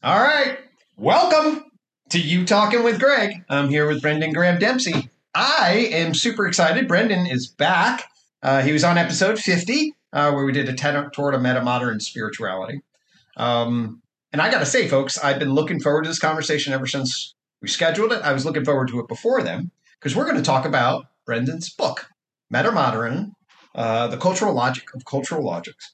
All right. Welcome to UTOKing with Gregg. I'm here with Brendan Graham Dempsey. I am super excited. Brendan is back. Uh, he was on episode 50, uh, where we did a TED toward a meta modern spirituality. Um, and I got to say, folks, I've been looking forward to this conversation ever since we scheduled it. I was looking forward to it before then because we're going to talk about Brendan's book, Meta Modern, uh, The Cultural Logic of Cultural Logics.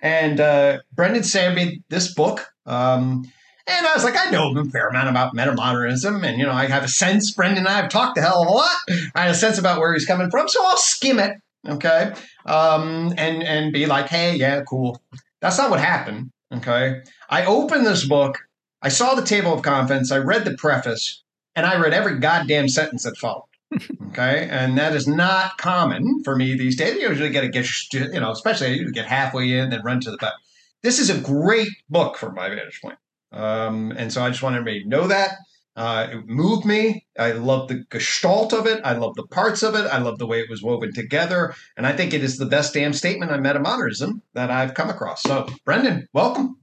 And uh, Brendan sent me this book. Um, and I was like, I know a fair amount about metamodernism, and you know, I have a sense. Brendan and I have talked a hell of a lot. I have a sense about where he's coming from, so I'll skim it, okay, um, and and be like, hey, yeah, cool. That's not what happened, okay. I opened this book, I saw the table of contents, I read the preface, and I read every goddamn sentence that followed. okay, and that is not common for me these days. You usually get a get, you know, especially you get halfway in and run to the back. This is a great book from my vantage point. Um, and so I just want everybody to know that. Uh, it moved me. I love the gestalt of it. I love the parts of it. I love the way it was woven together. And I think it is the best damn statement on metamodernism that I've come across. So, Brendan, welcome.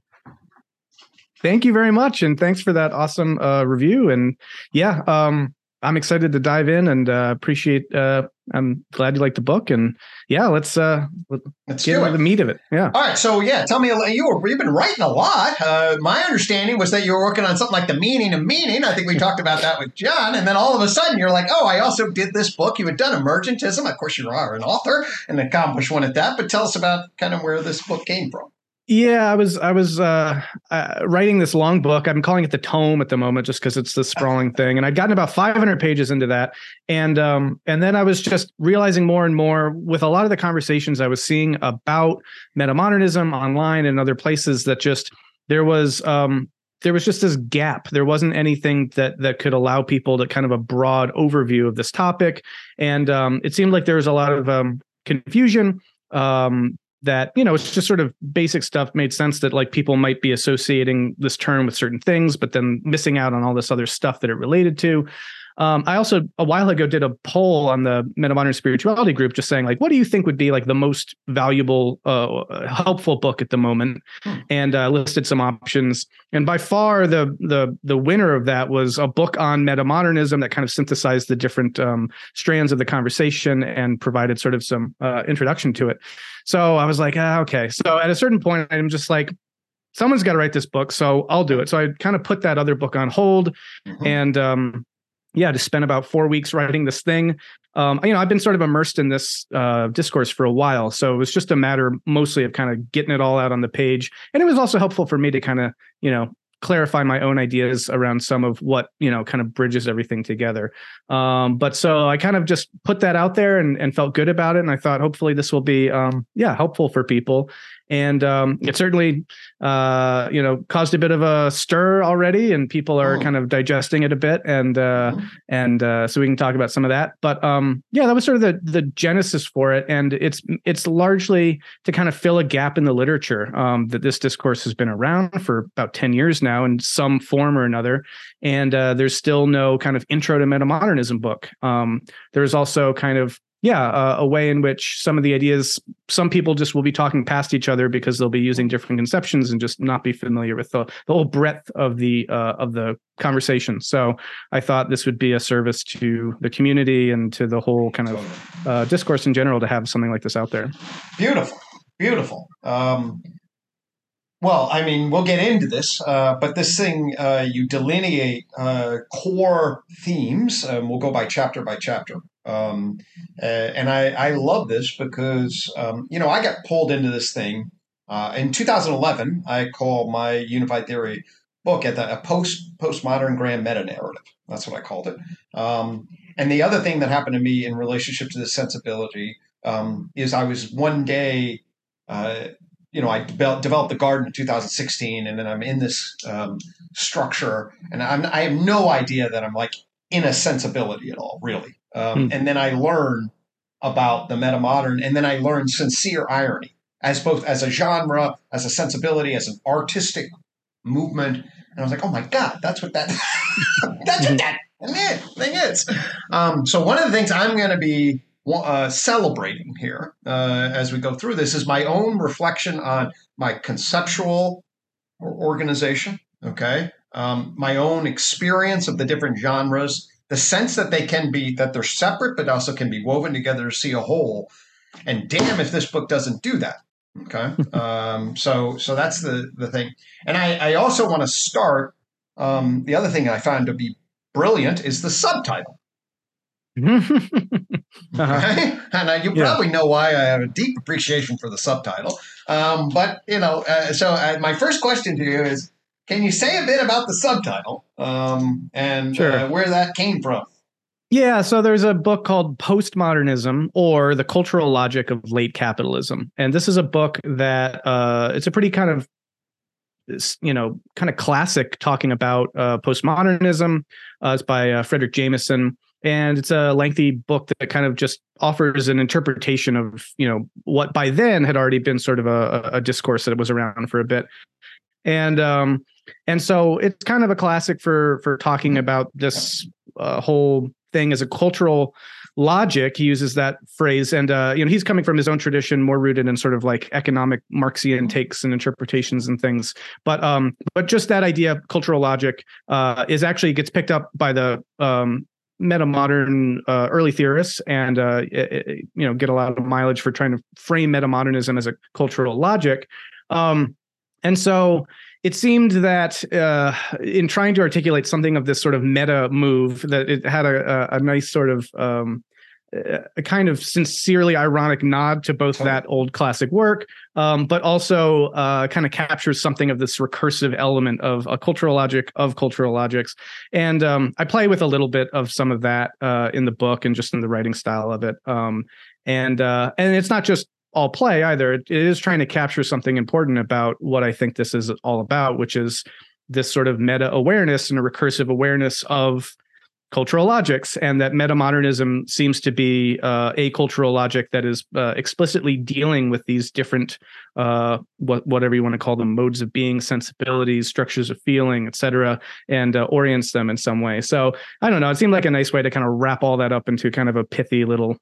Thank you very much. And thanks for that awesome uh, review. And yeah, um, I'm excited to dive in and uh, appreciate. Uh, I'm glad you like the book, and yeah, let's uh, let's get into the meat of it. Yeah. All right. So yeah, tell me you were you've been writing a lot. Uh, my understanding was that you were working on something like the meaning of meaning. I think we talked about that with John, and then all of a sudden you're like, oh, I also did this book. You had done emergentism. Of course, you are an author, and accomplished one at that. But tell us about kind of where this book came from. Yeah, I was I was uh, uh, writing this long book. I'm calling it the tome at the moment, just because it's the sprawling thing. And I'd gotten about 500 pages into that, and um, and then I was just realizing more and more with a lot of the conversations I was seeing about metamodernism online and other places that just there was um, there was just this gap. There wasn't anything that that could allow people to kind of a broad overview of this topic, and um, it seemed like there was a lot of um, confusion. Um, that you know it's just sort of basic stuff made sense that like people might be associating this term with certain things but then missing out on all this other stuff that it related to um, I also a while ago did a poll on the Metamodern Spirituality group, just saying like, what do you think would be like the most valuable, uh, helpful book at the moment, hmm. and uh, listed some options. And by far the the the winner of that was a book on metamodernism that kind of synthesized the different um, strands of the conversation and provided sort of some uh, introduction to it. So I was like, ah, okay. So at a certain point, I'm just like, someone's got to write this book, so I'll do it. So I kind of put that other book on hold, mm-hmm. and um, yeah, to spend about four weeks writing this thing. Um, you know, I've been sort of immersed in this uh, discourse for a while, so it was just a matter mostly of kind of getting it all out on the page, and it was also helpful for me to kind of you know clarify my own ideas around some of what you know kind of bridges everything together. Um, but so i kind of just put that out there and, and, felt good about it and i thought hopefully this will be um, yeah helpful for people and um, it certainly uh, you know caused a bit of a stir already, and people are oh. kind of digesting it a bit, and uh, oh. and uh, so we can talk about some of that. But um, yeah, that was sort of the the genesis for it, and it's it's largely to kind of fill a gap in the literature um, that this discourse has been around for about ten years now in some form or another, and uh, there's still no kind of intro to metamodernism book. Um, there's also kind of yeah, uh, a way in which some of the ideas, some people just will be talking past each other because they'll be using different conceptions and just not be familiar with the, the whole breadth of the uh, of the conversation. So I thought this would be a service to the community and to the whole kind of uh, discourse in general to have something like this out there. Beautiful, beautiful. Um, well, I mean, we'll get into this, uh, but this thing uh, you delineate uh, core themes. Um, we'll go by chapter by chapter. Um, uh, and I, I love this because, um, you know, I got pulled into this thing. Uh, in 2011, I called my unified theory book at the a post postmodern grand meta narrative. That's what I called it. Um, and the other thing that happened to me in relationship to this sensibility um, is I was one day, uh, you know, I developed the garden in 2016, and then I'm in this um, structure, and I'm, I have no idea that I'm like in a sensibility at all, really. Um, mm. And then I learn about the meta modern, and then I learn sincere irony as both as a genre, as a sensibility, as an artistic movement. And I was like, oh my god, that's what that that's what that thing is. Um, so one of the things I'm going to be uh, celebrating here uh, as we go through this is my own reflection on my conceptual organization Okay. Um, my own experience of the different genres, the sense that they can be, that they're separate, but also can be woven together to see a whole. And damn if this book doesn't do that. Okay. um, so, so that's the, the thing. And I, I also want to start. Um, the other thing I found to be brilliant is the subtitle. uh-huh. And uh, you probably yeah. know why I have a deep appreciation for the subtitle. Um, but, you know, uh, so uh, my first question to you is can you say a bit about the subtitle um, and uh, where that came from? Yeah, so there's a book called Postmodernism or The Cultural Logic of Late Capitalism. And this is a book that uh, it's a pretty kind of you know, kind of classic talking about uh, postmodernism. Uh, it's by uh, Fredric Jameson and it's a lengthy book that kind of just offers an interpretation of you know what by then had already been sort of a, a discourse that was around for a bit and um and so it's kind of a classic for for talking about this uh, whole thing as a cultural logic he uses that phrase and uh you know he's coming from his own tradition more rooted in sort of like economic marxian takes and interpretations and things. But um but just that idea of cultural logic uh is actually gets picked up by the um meta modern uh, early theorists and uh, it, you know get a lot of mileage for trying to frame meta modernism as a cultural logic. Um, and so it seemed that uh, in trying to articulate something of this sort of meta move that it had a, a, a nice sort of um, a kind of sincerely ironic nod to both that old classic work, um, but also uh, kind of captures something of this recursive element of a cultural logic of cultural logics. And um, I play with a little bit of some of that uh, in the book and just in the writing style of it. Um, and uh, and it's not just all play either. It, is trying to capture something important about what I think this is all about, which is this sort of meta awareness and a recursive awareness of cultural logics, and that meta modernism seems to be uh, a cultural logic that is uh, explicitly dealing with these different, uh, what whatever you want to call them, modes of being, sensibilities, structures of feeling, etc., and uh, orients them in some way. So I don't know. It seemed like a nice way to kind of wrap all that up into kind of a pithy little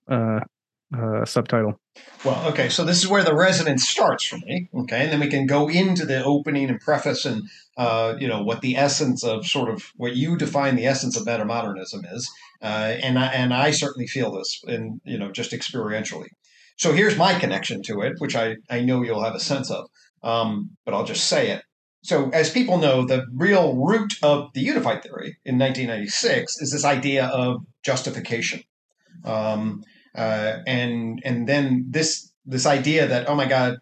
uh, subtitle. Well, okay, so this is where the resonance starts for me. Okay, and then we can go into the opening and preface and uh, you know what the essence of sort of what you define the essence of metamodernism is, uh, and I, and I certainly feel this, in you know just experientially. So here's my connection to it, which I I know you'll have a sense of, um, but I'll just say it. So, as people know, the real root of the unified theory in 1996 is this idea of justification. Um, uh, and and then this this idea that oh my god,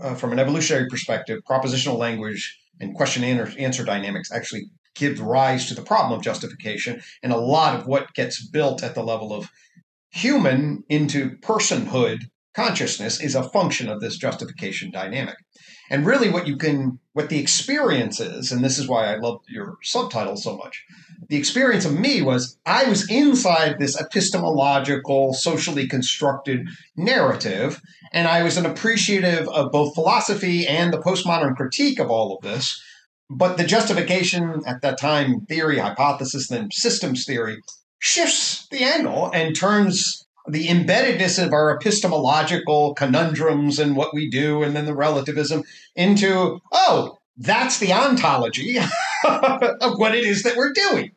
uh, from an evolutionary perspective, propositional language and question and answer dynamics actually give rise to the problem of justification, and a lot of what gets built at the level of human into personhood consciousness is a function of this justification dynamic. And really, what you can, what the experience is, and this is why I love your subtitle so much, the experience of me was I was inside this epistemological, socially constructed narrative, and I was an appreciative of both philosophy and the postmodern critique of all of this. But the justification at that time, theory, hypothesis, then systems theory, shifts the angle and turns the embeddedness of our epistemological conundrums and what we do, and then the relativism into, oh, that's the ontology of what it is that we're doing.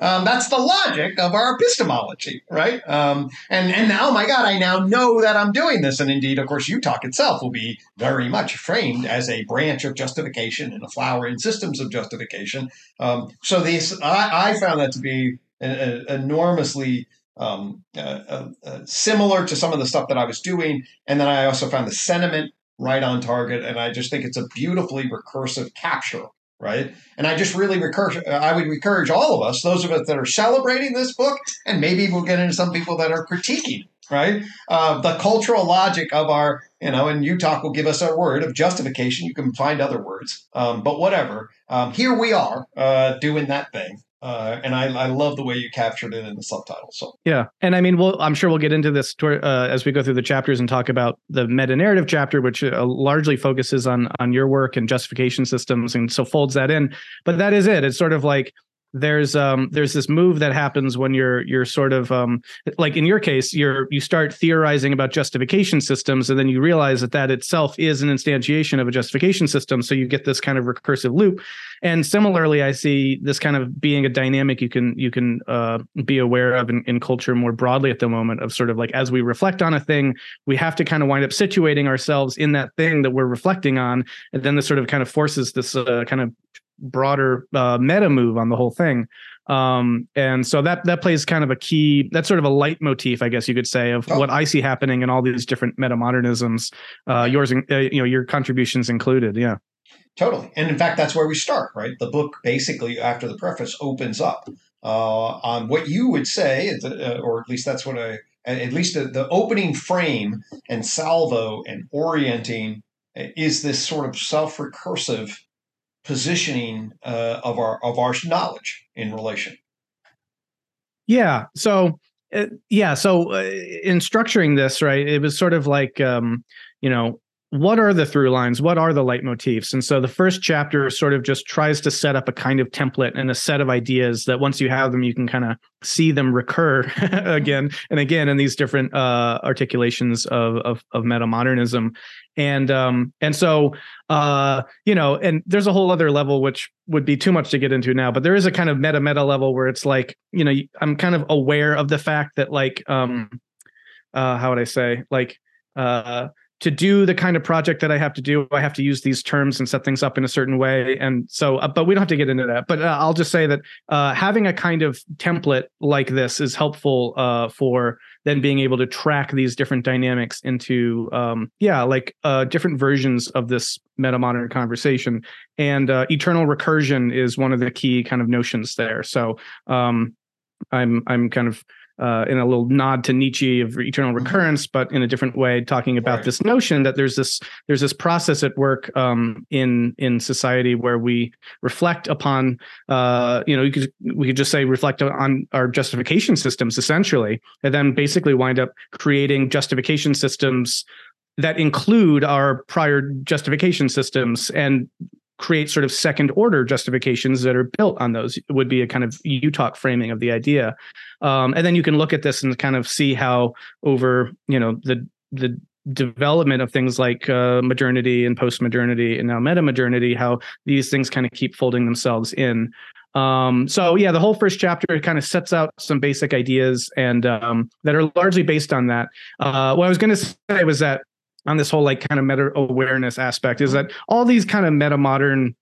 Um, that's the logic of our epistemology, right? Um, and and now, oh my God, I now know that I'm doing this. And indeed, of course, UTOK itself will be very much framed as a branch of justification and a flower in systems of justification. Um, so these, I, I, found that to be enormously um, uh, uh, uh, similar to some of the stuff that I was doing. And then I also found the sentiment right on target. And I just think it's a beautifully recursive capture, right? And I just really recur- I would encourage all of us, those of us that are celebrating this book, and maybe we'll get into some people that are critiquing, right? Uh, the cultural logic of our, you know, and UTOK will give us our word of justification. You can find other words, um, but whatever. Um, here we are uh, doing that thing. Uh, and I, I love the way you captured it in the subtitle. So yeah, and I mean, we'll I'm sure we'll get into this uh, as we go through the chapters and talk about the meta narrative chapter, which uh, largely focuses on on your work and justification systems, and so folds that in. But that is it. It's sort of like there's um there's this move that happens when you're you're sort of um like in your case you're you start theorizing about justification systems and then you realize that that itself is an instantiation of a justification system so you get this kind of recursive loop. And similarly i see this kind of being a dynamic you can you can uh, be aware of in, in culture more broadly at the moment of sort of like as we reflect on a thing we have to kind of wind up situating ourselves in that thing that we're reflecting on and then this sort of kind of forces this uh, kind of broader uh, meta move on the whole thing. Um, and so that that plays kind of a key. That's sort of a leitmotif, I guess you could say, of oh. what I see happening in all these different meta modernisms. Uh, yours, uh, you know, your contributions included. Yeah, totally. And in fact, that's where we start. Right, the book basically after the preface opens up uh, on what you would say, uh, or at least that's what I. At least the, the opening frame and salvo and orienting uh, is this sort of self-recursive positioning uh, of our of our knowledge in relation. Yeah. So uh, yeah. So uh, in structuring this, right, it was sort of like um, you know what are the through lines? What are the leitmotifs? And so the first chapter sort of just tries to set up a kind of template and a set of ideas that once you have them you can kind of see them recur again and again in these different uh, articulations of, of of meta modernism and um and so uh you know and there's a whole other level which would be too much to get into now but there is a kind of meta meta level where it's like you know i'm kind of aware of the fact that like um uh how would i say? Like uh to do the kind of project that I have to do, I have to use these terms and set things up in a certain way. And so, uh, but we don't have to get into that. But uh, I'll just say that uh, having a kind of template like this is helpful uh, for then being able to track these different dynamics into, um, yeah, like uh, different versions of this meta modern conversation. And uh, eternal recursion is one of the key kind of notions there. So um, I'm I'm kind of uh, in a little nod to Nietzsche of eternal mm-hmm. recurrence, but in a different way, talking about right. this notion that there's this there's this process at work um, in in society where we reflect upon, uh, you know, you could, we could just say reflect on our justification systems essentially, and then basically wind up creating justification systems that include our prior justification systems and create sort of second order justifications that are built on those. It would be a kind of UTOK framing of the idea. Um, and then you can look at this and kind of see how over you know the the development of things like uh, modernity and post-modernity and now meta-modernity how these things kind of keep folding themselves in. Um, so yeah the whole first chapter kind of sets out some basic ideas and um, that are largely based on that. Uh, what i was going to say was that on this whole like kind of meta awareness aspect is that all these kind of meta modern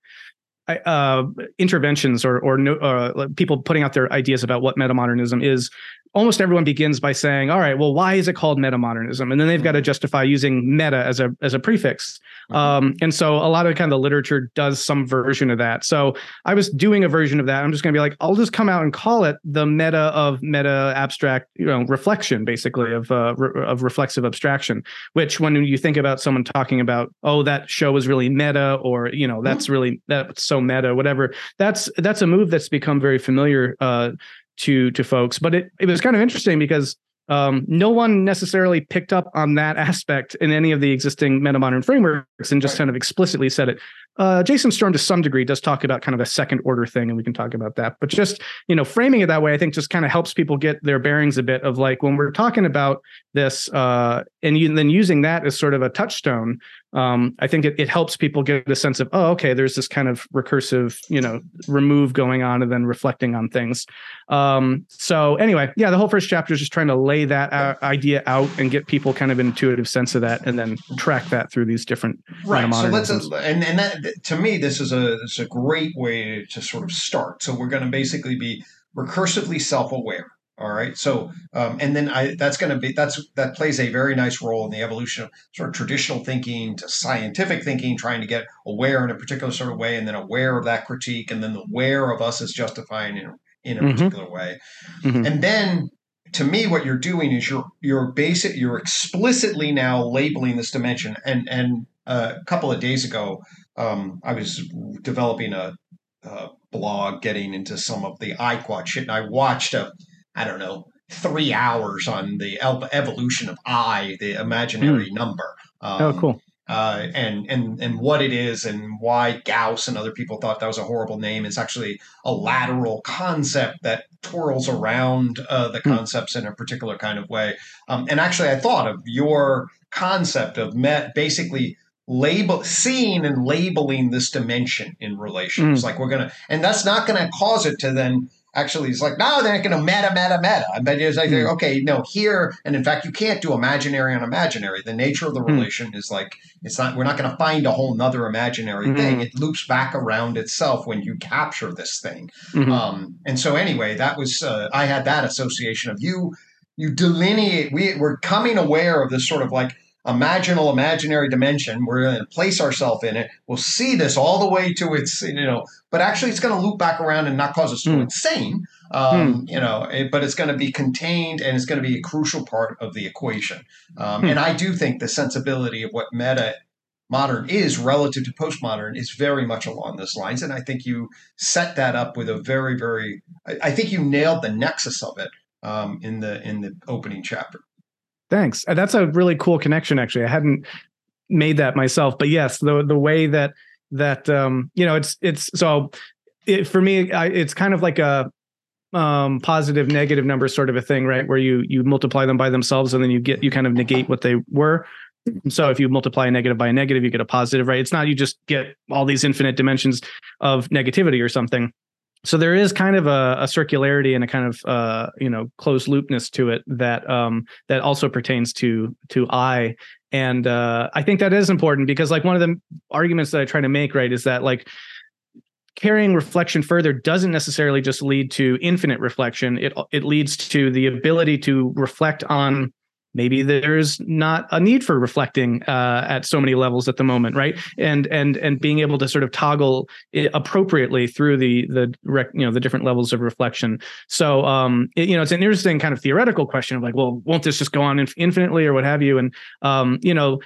uh, interventions or or no, uh, people putting out their ideas about what metamodernism is almost everyone begins by saying, all right, well, why is it called metamodernism? And then they've got to mm-hmm. justify using meta as a as a prefix. Mm-hmm. Um, and so a lot of kind of the literature does some version of that. So I was doing a version of that. I'm just going to be like, I'll just come out and call it the meta of meta abstract, you know, reflection, basically of uh, re- of reflexive abstraction. Which when you think about someone talking about, oh, that show was really meta, or you know, that's mm-hmm. really that's so meta, whatever. That's that's a move that's become very familiar uh, to to folks. But it, it was kind of interesting because um, no one necessarily picked up on that aspect in any of the existing metamodern frameworks and just right. kind of explicitly said it. Uh, Jason Storm, to some degree, does talk about kind of a second order thing, and we can talk about that. But just you know, framing it that way, I think, just kind of helps people get their bearings a bit of like when we're talking about this, uh, and you, then using that as sort of a touchstone um, I think it, it helps people get a sense of, oh, okay, there's this kind of recursive, you know, remove going on and then reflecting on things. Um, so anyway, yeah, the whole first chapter is just trying to lay that uh, idea out and get people kind of an intuitive sense of that, and then track that through these different right. So let's and and that to me, this is a this is a great way to sort of start. So we're going to basically be recursively self aware all right. So, um, and then I, that's going to be, that's, that plays a very nice role in the evolution of sort of traditional thinking to scientific thinking, trying to get aware in a particular sort of way, and then aware of that critique, and then the aware of us as justifying in, in a mm-hmm. particular way. Mm-hmm. And then to me, what you're doing is you're, you're basic, you're explicitly now labeling this dimension. And, and uh, a couple of days ago, um, I was developing a, a blog getting into some of the iQuad shit, and I watched a, I don't know, three hours on the evolution of I, the imaginary mm. number. Um, oh, cool. uh, and and and what it is and why Gauss and other people thought that was a horrible name. It's actually a lateral concept that twirls around uh, the hmm. concepts in a particular kind of way. Um, and actually, I thought of your concept of met basically label seeing and labeling this dimension in relations. Mm. Like we're gonna, and that's not to cause it to then actually it's like no they're not to meta meta meta i bet it's like mm. okay no here and in fact you can't do imaginary on imaginary the nature of the hmm. relation mm. is like it's not we're not to find a whole nother imaginary mm. thing it loops back around itself when you capture this thing mm-hmm. um, and so anyway that was uh, i had that association of you you delineate we, we're coming aware of this sort of like imaginal imaginary dimension we're going to place ourselves in it we'll see this all the way to its you know but actually it's going to loop back around and not cause us to go mm. insane um, mm. you know it, but it's going to be contained and it's going to be a crucial part of the equation um, mm. and i do think the sensibility of what meta modern is relative to postmodern is very much along those lines and i think you set that up with a very very i, I think you nailed the nexus of it um, in the in the opening chapter Thanks. Uh, that's a really cool connection. Actually, I hadn't made that myself, but yes, the the way that that um, you know, it's it's so it, for me, I, it's kind of like a um positive negative number sort of a thing right where you you multiply them by themselves and then you get you kind of negate what they were so if you multiply a negative by a negative you get a positive right it's not you just get all these infinite dimensions of negativity or something so there is kind of a, a, circularity and a kind of uh, you know closed loopness to it that um, that also pertains to to I, and uh, I think that is important because like one of the arguments that I try to make right is that like carrying reflection further doesn't necessarily just lead to infinite reflection. It it leads to the ability to reflect on maybe there's not a need for reflecting uh, at so many levels at the moment right? And and and being able to sort of toggle appropriately through the the you know the different levels of reflection. So um it, you know it's an interesting kind of theoretical question of like well won't this just go on infinitely or what have you? And um you know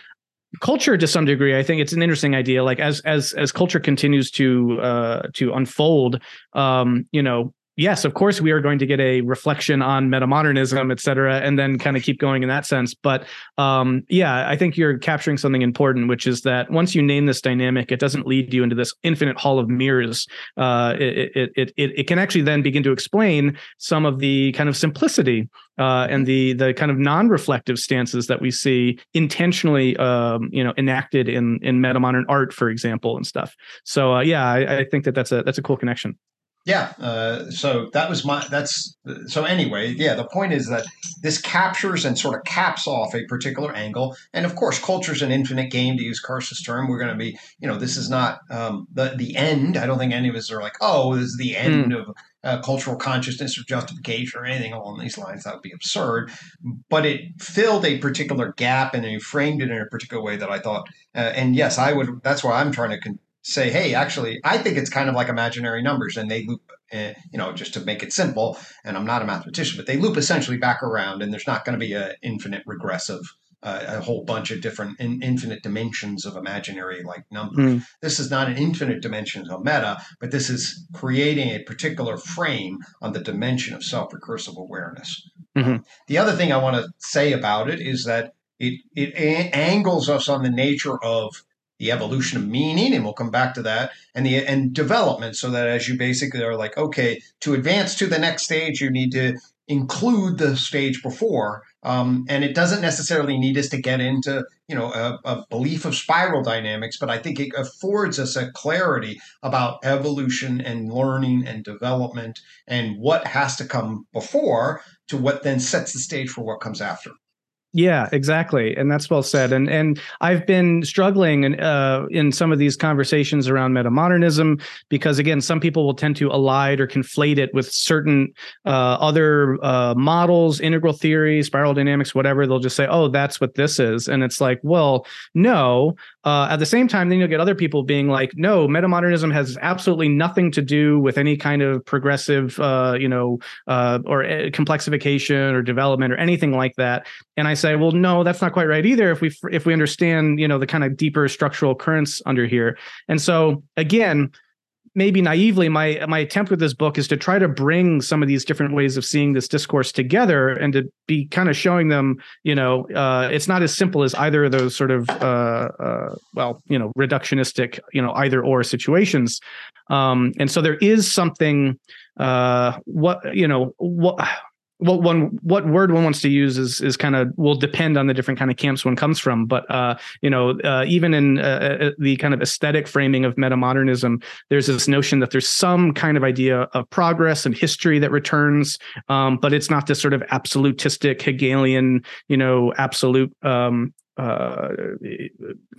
culture to some degree i think it's an interesting idea. Like as as as culture continues to uh to unfold um you know yes, of course, we are going to get a reflection on metamodernism, et cetera, and then kind of keep going in that sense. But um, yeah, I think you're capturing something important, which is that once you name this dynamic, it doesn't lead you into this infinite hall of mirrors. Uh, it, it, it, it, can actually then begin to explain some of the kind of simplicity uh, and the the kind of non-reflective stances that we see intentionally, um, you know, enacted in in metamodern art, for example, and stuff. So uh, yeah, I, I think that that's a that's a cool connection. Yeah. Uh, so that was my, that's, so anyway, yeah, the point is that this captures and sort of caps off a particular angle. And of course, culture is an infinite game, to use Carse's term. We're going to be, you know, this is not um, the, the end. I don't think any of us are like, oh, this is the end mm. of uh, cultural consciousness or justification or anything along these lines. That would be absurd. But it filled a particular gap and it framed it in a particular way that I thought, uh, and yes, I would, that's why I'm trying to con- say, hey, actually, I think it's kind of like imaginary numbers, and they loop, uh, you know, just to make it simple. And I'm not a mathematician, but they loop essentially back around, and there's not going to be an infinite regressive. Uh, a whole bunch of different in, infinite dimensions of imaginary like numbers. Mm. This is not an infinite dimensions of meta, but this is creating a particular frame on the dimension of self recursive awareness. Mm-hmm. the other thing I want to say about it is that it it a- angles us on the nature of the evolution of meaning, and we'll come back to that, and the and development, so that as you basically are like, okay, to advance to the next stage, you need to include the stage before, um, and it doesn't necessarily need us to get into you know a, a, belief of spiral dynamics, but I think it affords us a clarity about evolution and learning and development and what has to come before to what then sets the stage for what comes after. Yeah, exactly, and that's well said. And and I've been struggling uh, in some of these conversations around metamodernism because again, some people will tend to elide or conflate it with certain uh, other uh, models, integral theory, spiral dynamics, whatever. They'll just say, "Oh, that's what this is," and it's like, well, no. Uh, at the same time, then you'll get other people being like, "No, metamodernism has absolutely nothing to do with any kind of progressive, uh, you know, uh, or complexification or development or anything like that." And I say, well, no, that's not quite right either. If we if we understand, you know, the kind of deeper structural currents under here, and so again, maybe naively my my attempt with this book is to try to bring some of these different ways of seeing this discourse together and to be kind of showing them you know uh, it's not as simple as either of those sort of uh, uh, well you know reductionistic you know either or situations. Um, and so there is something uh, what you know what what one what word one wants to use is is kind of will depend on the different kind of camps one comes from but uh you know uh, even in uh, uh, uh the kind of aesthetic framing of metamodernism there's this notion that there's some kind of idea of progress and history that returns um, but it's not this sort of absolutistic hegelian you know absolute um, uh,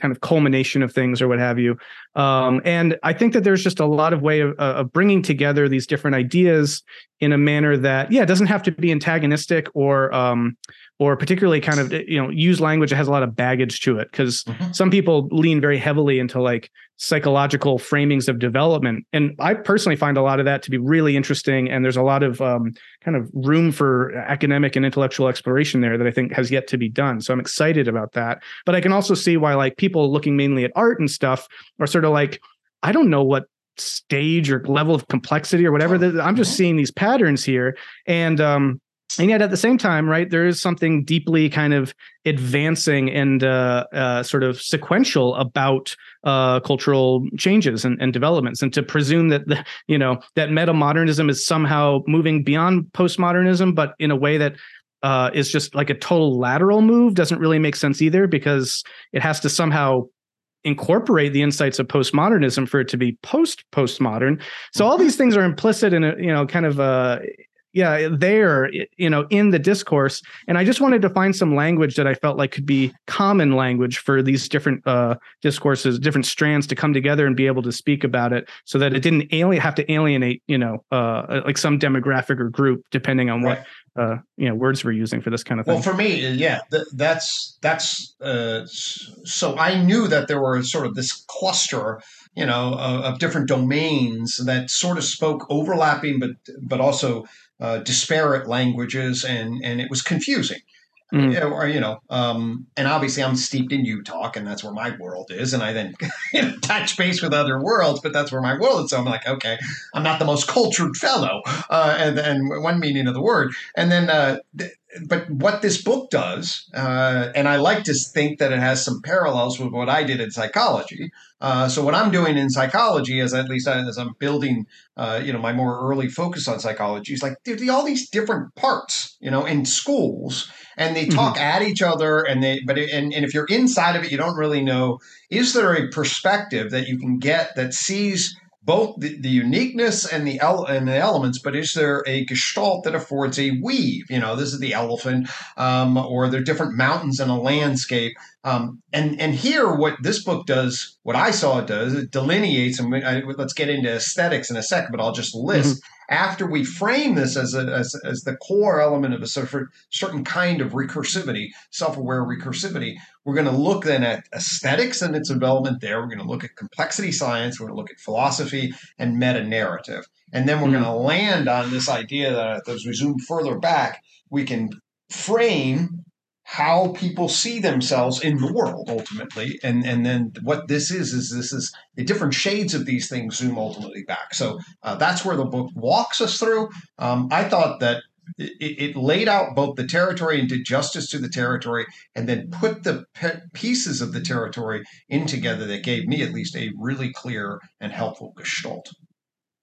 kind of culmination of things or what have you. Um, and I think that there's just a lot of way of, uh, of bringing together these different ideas in a manner that, yeah, it doesn't have to be antagonistic or um, or particularly kind of you know use language that has a lot of baggage to it because mm-hmm. some people lean very heavily into like psychological framings of development. And i personally find a lot of that to be really interesting and there's a lot of um, kind of room for academic and intellectual exploration there that i think has yet to be done. So i'm excited about that. But i can also see why like people looking mainly at art and stuff are sort of like i don't know what stage or level of complexity or whatever i'm just seeing these patterns here. And um and yet at the same time right there is something deeply kind of advancing and uh, uh, sort of sequential about uh, cultural changes and, and, developments and to presume that the, you know that meta modernism is somehow moving beyond postmodernism but in a way that uh, is just like a total lateral move doesn't really make sense either because it has to somehow incorporate the insights of postmodernism for it to be post postmodern so all mm-hmm. these things are implicit in a you know kind of a yeah there you know in the discourse and i just wanted to find some language that i felt like could be common language for these different uh, discourses different strands to come together and be able to speak about it so that it didn't alien have to alienate you know uh, like some demographic or group depending on right. what uh, you know words we're using for this kind of thing well for me yeah th- that's that's uh, so i knew that there were sort of this cluster you know of, of different domains that sort of spoke overlapping but but also uh, disparate languages, and and it was confusing. Mm. You know, or, you know um, and obviously I'm steeped in UTOK, and that's where my world is. And I then you know, touch base with other worlds, but that's where my world is. So I'm like, okay, I'm not the most cultured fellow, uh, and, and one meaning of the word. And then, uh, th- but what this book does, uh, and I like to think that it has some parallels with what I did in psychology. Uh, so what I'm doing in psychology, as at least as I'm building, uh, you know, my more early focus on psychology, is like there's all these different parts, you know, in schools, and they talk mm-hmm. at each other, and they, but it, and and if you're inside of it, you don't really know. Is there a perspective that you can get that sees both the, the uniqueness and the and the elements, but is there a gestalt that affords a weave? You know, this is the elephant, um, or there are different mountains in a landscape. Um, and and here, what this book does, what I saw it does, it delineates. And we, I, let's get into aesthetics in a second, but I'll just list. Mm-hmm after we frame this as, a, as, as the core element of a certain kind of recursivity, self-aware recursivity, we're going to look then at aesthetics and its development there. We're going to look at complexity science. We're going to look at philosophy and meta narrative. And then we're mm-hmm. going to land on this idea that as we zoom further back, we can frame how people see themselves in the world ultimately. And and then what this is is this is the different shades of these things zoom ultimately back. So uh, that's where the book walks us through. Um, i thought that it, it, laid out both the territory and did justice to the territory and then put the pe- pieces of the territory in together that gave me at least a really clear and helpful gestalt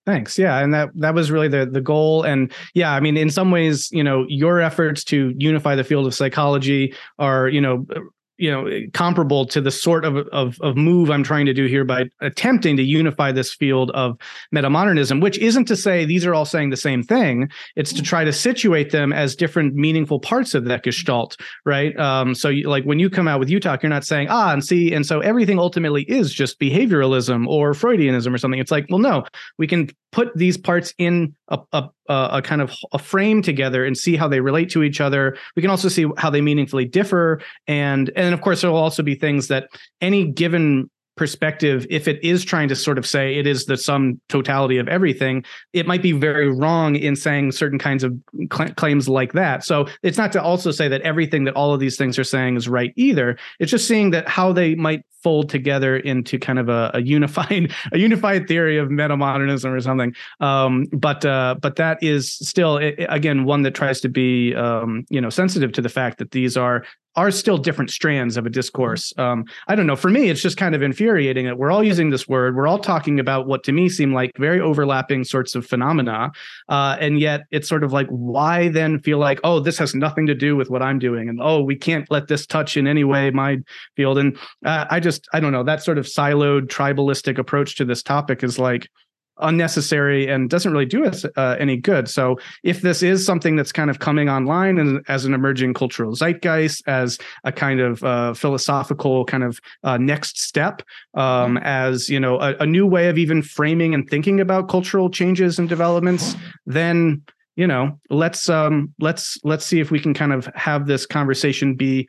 Thanks. Yeah, and that that was really the the goal. And yeah, I mean, in some ways, you know, your efforts to unify the field of psychology are, you know, you know comparable to the sort of, of of move I'm trying to do here by attempting to unify this field of metamodernism, which isn't to say these are all saying the same thing. It's to try to situate them as different meaningful parts of that gestalt, right? Um, so, you, like when you come out with UTOK, you're not saying ah and see, and so everything ultimately is just behavioralism or Freudianism or something. It's like, well, no, we can put these parts in a, a, a, kind of a frame together and see how they relate to each other. We can also see how they meaningfully differ, and and of course there will also be things that any given perspective, if it is trying to sort of say it is the sum totality of everything, it might be very wrong in saying certain kinds of cl- claims like that. So it's not to also say that everything that all of these things are saying is right either. It's just seeing that how they might fold together into kind of a, a unified a unified theory of metamodernism or something. Um, but uh, but that is still again one that tries to be um, you know sensitive to the fact that these are are still different strands of a discourse. Um, I don't know. For me, it's just kind of infuriating that we're all using this word. We're all talking about what to me seem like very overlapping sorts of phenomena. Uh, and yet it's sort of like, why then feel like, oh, this has nothing to do with what I'm doing? And oh, we can't let this touch in any way my field. And uh, I just, I don't know, that sort of siloed tribalistic approach to this topic is like, unnecessary and doesn't really do us uh, any good. So if this is something that's kind of coming online and as an emerging cultural zeitgeist, as a kind of uh, philosophical kind of uh, next step, um, mm-hmm. as you know, a, a, new way of even framing and thinking about cultural changes and developments, then you know, let's um, let's let's see if we can kind of have this conversation be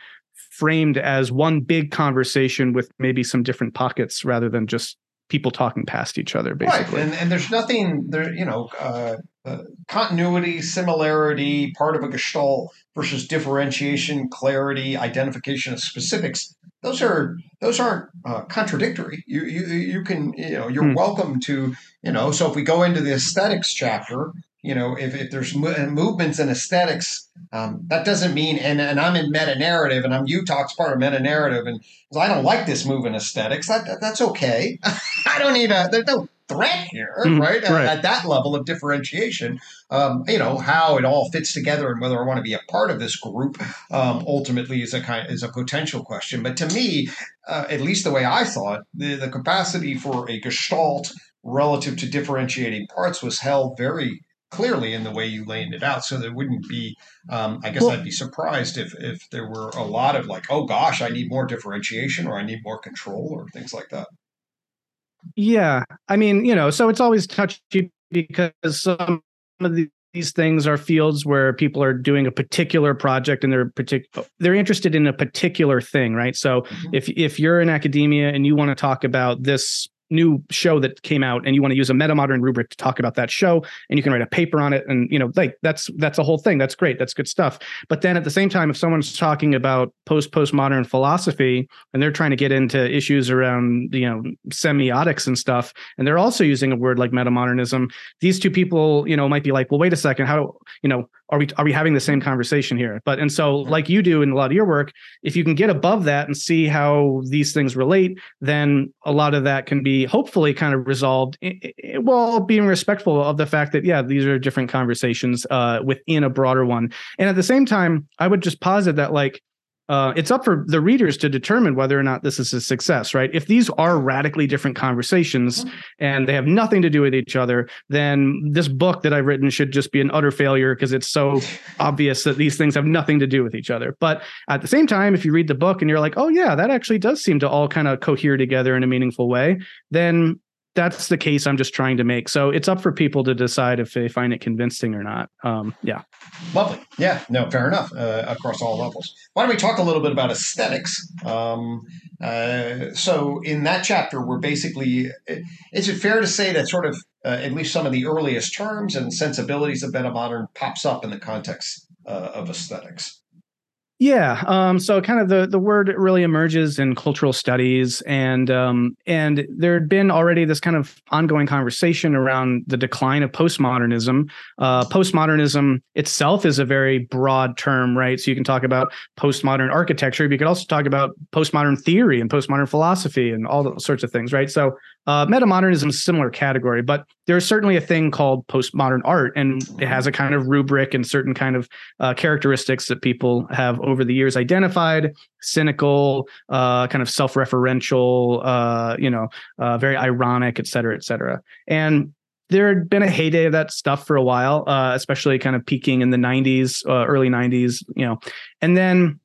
framed as one big conversation with maybe some different pockets rather than just people talking past each other basically right and, and there's nothing there you know uh, uh, continuity similarity part of a gestalt versus differentiation clarity identification of specifics those are those aren't uh, contradictory you, you you can you know you're hmm. welcome to you know so if we go into the aesthetics chapter you know, if, if there's movements in aesthetics, um, that doesn't mean, and, and I'm in meta narrative and I'm UTOK's part of meta narrative, and I don't like this move in aesthetics, that, that that's okay. I don't need a, there's no threat here, mm, right? right. At, at, that level of differentiation, um, you know, how it all fits together and whether I want to be a part of this group um, ultimately is a kind is a potential question. But to me, uh, at least the way I saw it, the, the capacity for a gestalt relative to differentiating parts was held very clearly in the way you laid it out. So there wouldn't be, um, I guess well, I'd be surprised if, if there were a lot of like, oh gosh, I need more differentiation or I need more control or things like that. Yeah. I mean, you know, so it's always touchy because some of the, these things are fields where people are doing a particular project and they're particular they're interested in a particular thing right so mm-hmm. if if you're in academia and you want to talk about this new show that came out and you want to use a meta modern rubric to talk about that show and you can write a paper on it and you know like that's that's a whole thing that's great that's good stuff. But then at the same time if someone's talking about post postmodern philosophy and they're trying to get into issues around you know semiotics and stuff and they're also using a word like metamodernism these two people you know might be like well wait a second how you know are we are we having the same conversation here? But and so like you do in a lot of your work if you can get above that and see how these things relate then a lot of that can be hopefully kind of resolved while being respectful of the fact that yeah these are different conversations uh, within a broader one. And at the same time i would just posit that like uh, it's up for the readers to determine whether or not this is a success, right? If these are radically different conversations mm-hmm. and they have nothing to do with each other, then this book that I've written should just be an utter failure because it's so obvious that these things have nothing to do with each other. But at the same time, if you read the book and you're like, oh, yeah, that actually does seem to all kind of cohere together in a meaningful way, then that's the case I'm just trying to make. So it's up for people to decide if they find it convincing or not. Um, yeah. Lovely. Yeah. No, fair enough. Uh, across all levels. Why don't we talk a little bit about aesthetics? Um, uh, so in that chapter, we're basically, is it fair to say that sort of uh, at least some of the earliest terms and sensibilities of meta modern pops up in the context uh, of aesthetics? Yeah. Um, so kind of the the word really emerges in cultural studies, and um, and there had been already this kind of ongoing conversation around the decline of postmodernism. Uh, postmodernism itself is a very broad term, right? So you can talk about postmodern architecture, but you could also talk about postmodern theory and postmodern philosophy and all those sorts of things, right? So uh, metamodernism is a similar category, but there's certainly a thing called postmodern art, and it has a kind of rubric and certain kind of uh, characteristics that people have over the years identified: cynical, uh, kind of self-referential, uh, you know, uh, very ironic, et cetera, et cetera. And there had been a heyday of that stuff for a while, uh, especially kind of peaking in the 90s, early 90s, you know, and then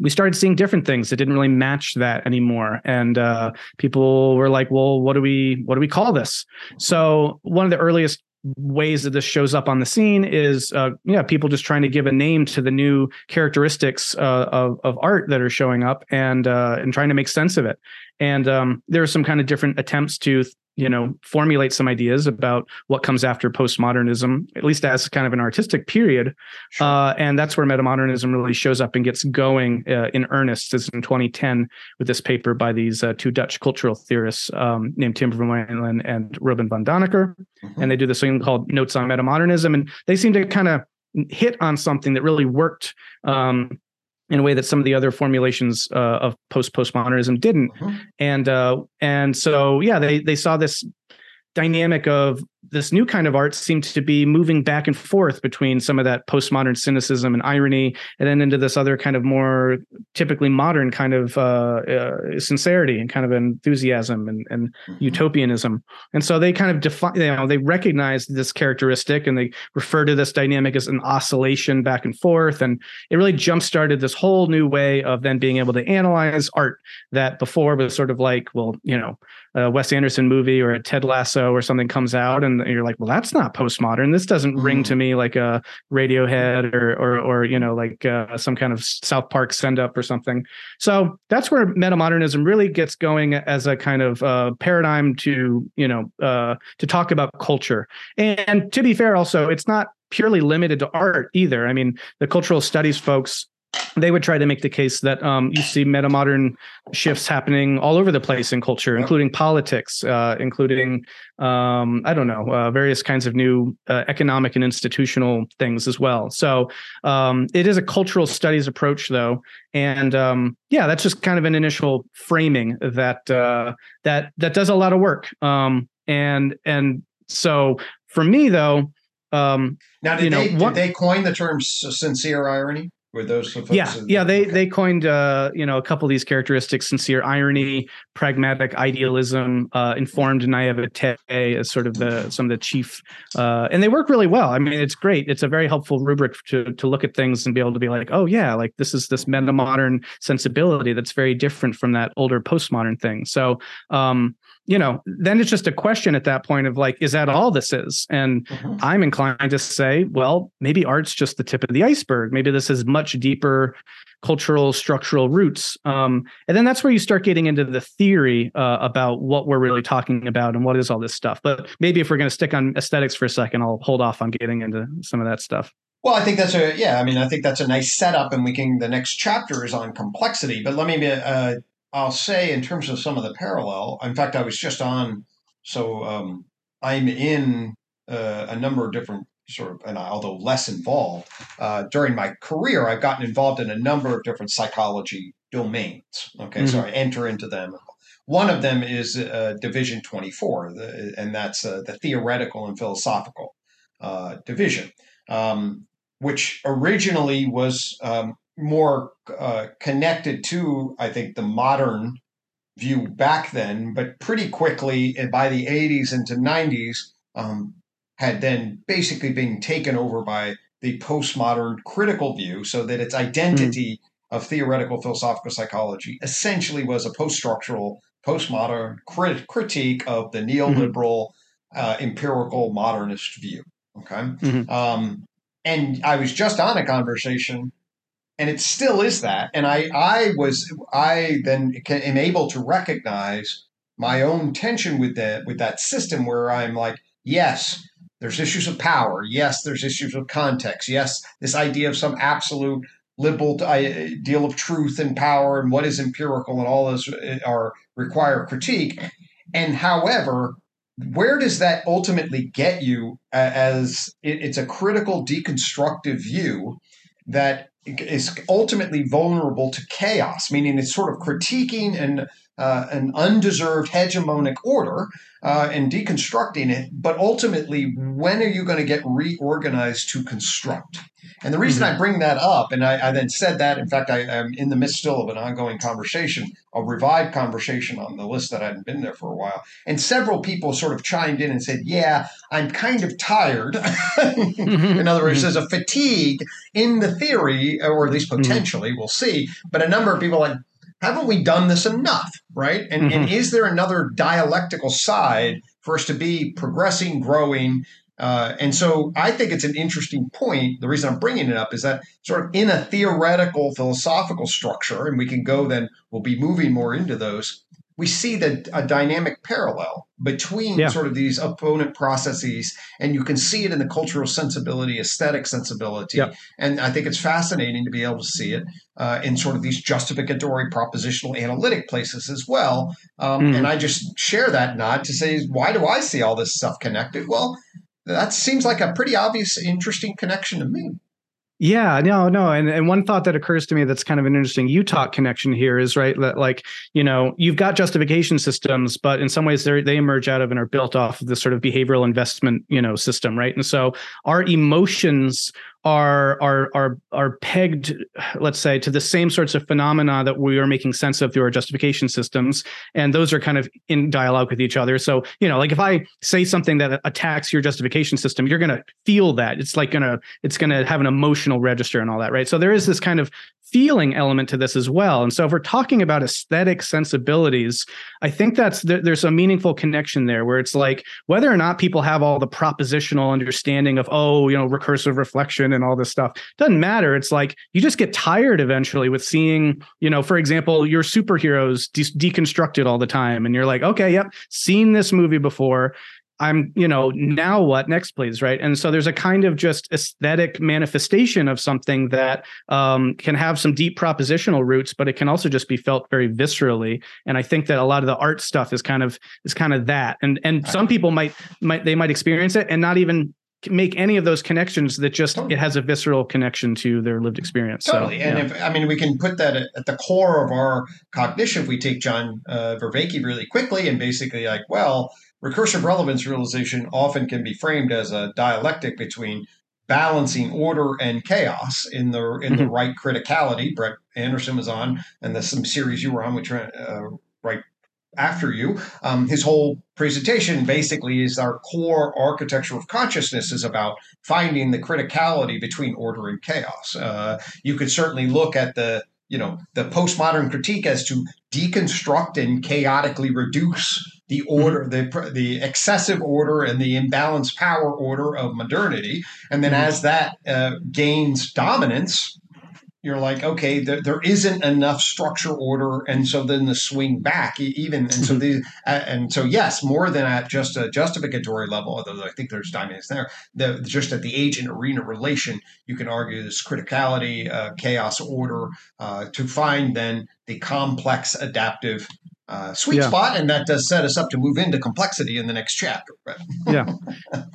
we started seeing different things that didn't really match that anymore. And uh, people were like well what do we what do we call this? So one of the earliest ways that this shows up on the scene is uh, yeah people just trying to give a name to the new characteristics uh, of, of art that are showing up and uh, and trying to make sense of it. And um, there are some kind of different attempts to you know formulate some ideas about what comes after postmodernism at least as kind of an artistic period sure. uh, and that's where metamodernism really shows up and gets going uh, in earnest is in 2010 with this paper by these uh, two dutch cultural theorists um, named tim vermeulen and robin van den Akker mm-hmm. and they do this thing called notes on metamodernism and they seem to kind of hit on something that really worked um, in a way that some of the other formulations uh, of post postmodernism didn't. Mm-hmm. And uh, and so yeah, they they saw this dynamic of this new kind of art seemed to be moving back and forth between some of that postmodern cynicism and irony and then into this other kind of more typically modern kind of uh, uh, sincerity and kind of enthusiasm and, and mm-hmm. utopianism and so they kind of define you know they recognize this characteristic and they refer to this dynamic as an oscillation back and forth and it really jump started this whole new way of then being able to analyze art that before was sort of like well you know a Wes Anderson movie or a Ted Lasso or something comes out and you're like, well, that's not postmodern. This doesn't mm. ring to me like a Radiohead or or or you know like uh, some kind of South Park send up or something. So that's where metamodernism really gets going as a kind of uh, paradigm to you know uh, to talk about culture. And to be fair, also it's not purely limited to art either. I mean, the cultural studies folks they would try to make the case that um, you see metamodern shifts happening all over the place in culture, including politics, uh, including um, I don't know uh, various kinds of new uh, economic and institutional things as well. So um, it is a cultural studies approach, though, and um, yeah, that's just kind of an initial framing that uh, that that does a lot of work. Um, and and so for me, though. Um, now, did, you know, they, did they coin the term sincere irony? Were those yeah yeah they okay. they coined uh, you know a couple of these characteristics sincere irony pragmatic idealism uh, informed naivete as sort of the some of the chief uh, and they work really well. I mean it's great. It's a very helpful rubric to to look at things and be able to be like oh yeah like this is this meta modern sensibility that's very different from that older postmodern thing. So um you know, then it's just a question at that point of like, is that all this is? And mm-hmm. I'm inclined to say, well, maybe art's just the tip of the iceberg. Maybe this is much deeper cultural structural roots. Um, and then that's where you start getting into the theory uh, about what we're really talking about and what is all this stuff. But maybe if we're going to stick on aesthetics for a second, I'll hold off on getting into some of that stuff. Well, I think that's a yeah. I mean, I think that's a nice setup, and we can. The next chapter is on complexity, but let me uh, I'll say in terms of some of the parallel. In fact, I was just on, so um, I'm in uh, a number of different sort of, and although less involved uh, during my career, I've gotten involved in a number of different psychology domains. Okay, mm-hmm. so I enter into them. One of them is uh, Division 24, the, and that's uh, the theoretical and philosophical uh, division, um, which originally was um, more uh, connected to, I think, the modern view back then, but pretty quickly by the 80s into 90s, um, had then basically been taken over by the postmodern critical view, so that its identity mm. of theoretical philosophical psychology essentially was a post structural, postmodern crit- critique of the neoliberal, mm-hmm. uh, empirical modernist view. Okay. Mm-hmm. Um, and I was just on a conversation and it still is that. And I, I was, I then am able to recognize my own tension with that, with that system, where I'm like, yes, there's issues of power. Yes, there's issues of context. Yes, this idea of some absolute liberal ideal of truth and power and what is empirical and all those uh, are require critique. And however, where does that ultimately get you as it's a critical deconstructive view that is ultimately vulnerable to chaos, meaning it's sort of critiquing an uh, an undeserved hegemonic order uh, and deconstructing it. But ultimately, when are you going to get reorganized to construct? And the reason mm-hmm. I bring that up, and I, I, then said that, in fact, I am in the midst still of an ongoing conversation, a revived conversation on the list that hadn't been there for a while. And several people sort of chimed in and said, Yeah, I'm kind of tired. Mm-hmm. in other words, mm-hmm. there's a fatigue in the theory, or at least mm-hmm. potentially, we'll see. But a number of people like, haven't we done this enough? Right? And, and is there another dialectical side for us to be progressing, growing, Uh, and so I think it's an interesting point. The reason I'm bringing it up is that sort of in a theoretical philosophical structure, and we can go then, we'll be moving more into those we see that a dynamic parallel between yeah. sort of these opponent processes and you can see it in the cultural sensibility aesthetic sensibility and i think it's fascinating to be able to see it uh, in sort of these justificatory propositional analytic places as well um, mm. and i just share that nod to say why do i see all this stuff connected well that seems like a pretty obvious interesting connection to me yeah, no, no. And and one thought that occurs to me that's kind of an interesting UTOK connection here is right that like, you know, you've got justification systems, but in some ways they they emerge out of and are built off of this sort of behavioral investment, you know, system, right? And so our emotions are are are are pegged let's say to the same sorts of phenomena that we are making sense of through our justification systems and those are kind of in dialogue with each other. So you know like if i say something that attacks your justification system you're going to feel that. It's like going to it's going to have an emotional register and all that right? So there is this kind of feeling element to this as well. And so if we're talking about aesthetic sensibilities, I think that's there's a meaningful connection there where it's like whether or not people have all the propositional understanding of oh, you know, recursive reflection and all this stuff doesn't matter. It's like you just get tired eventually with seeing, you know, for example, your superheroes de- deconstructed all the time and you're like, okay, yep, seen this movie before. I'm, you know, now what next, please, right? And so there's a kind of just aesthetic manifestation of something that um, can have some deep propositional roots, but it can also just be felt very viscerally. And I think that a lot of the art stuff is kind of is kind of that. And and some people might might they might experience it and not even make any of those connections that just totally. it has a visceral connection to their lived experience totally so, and yeah. if i mean we can put that at, at, the core of our cognition if we take john uh, vervaeke really quickly and basically like well recursive relevance realization often can be framed as a dialectic between balancing order and chaos in the in the mm-hmm. right criticality. Brett Anderson was on, and the some series you were on, which uh, right after you. Um, his whole presentation basically is our core architecture of consciousness is about finding the criticality between order and chaos. Uh, you could certainly look at the you know the postmodern critique as to deconstruct and chaotically reduce the order, mm-hmm. the the excessive order and the imbalanced power order of modernity, and then mm-hmm. as that uh, gains dominance, you're like, okay, there, there isn't enough structure order, and so then the swing back even, and so mm-hmm. the uh, and so yes, more than at just a justificatory level, although I think there's dynamics there. The, just at the agent arena relation, you can argue this criticality, uh, chaos order, uh, to find then the complex adaptive uh, sweet yeah. spot, and that does set us up to move into complexity in the next chapter. yeah,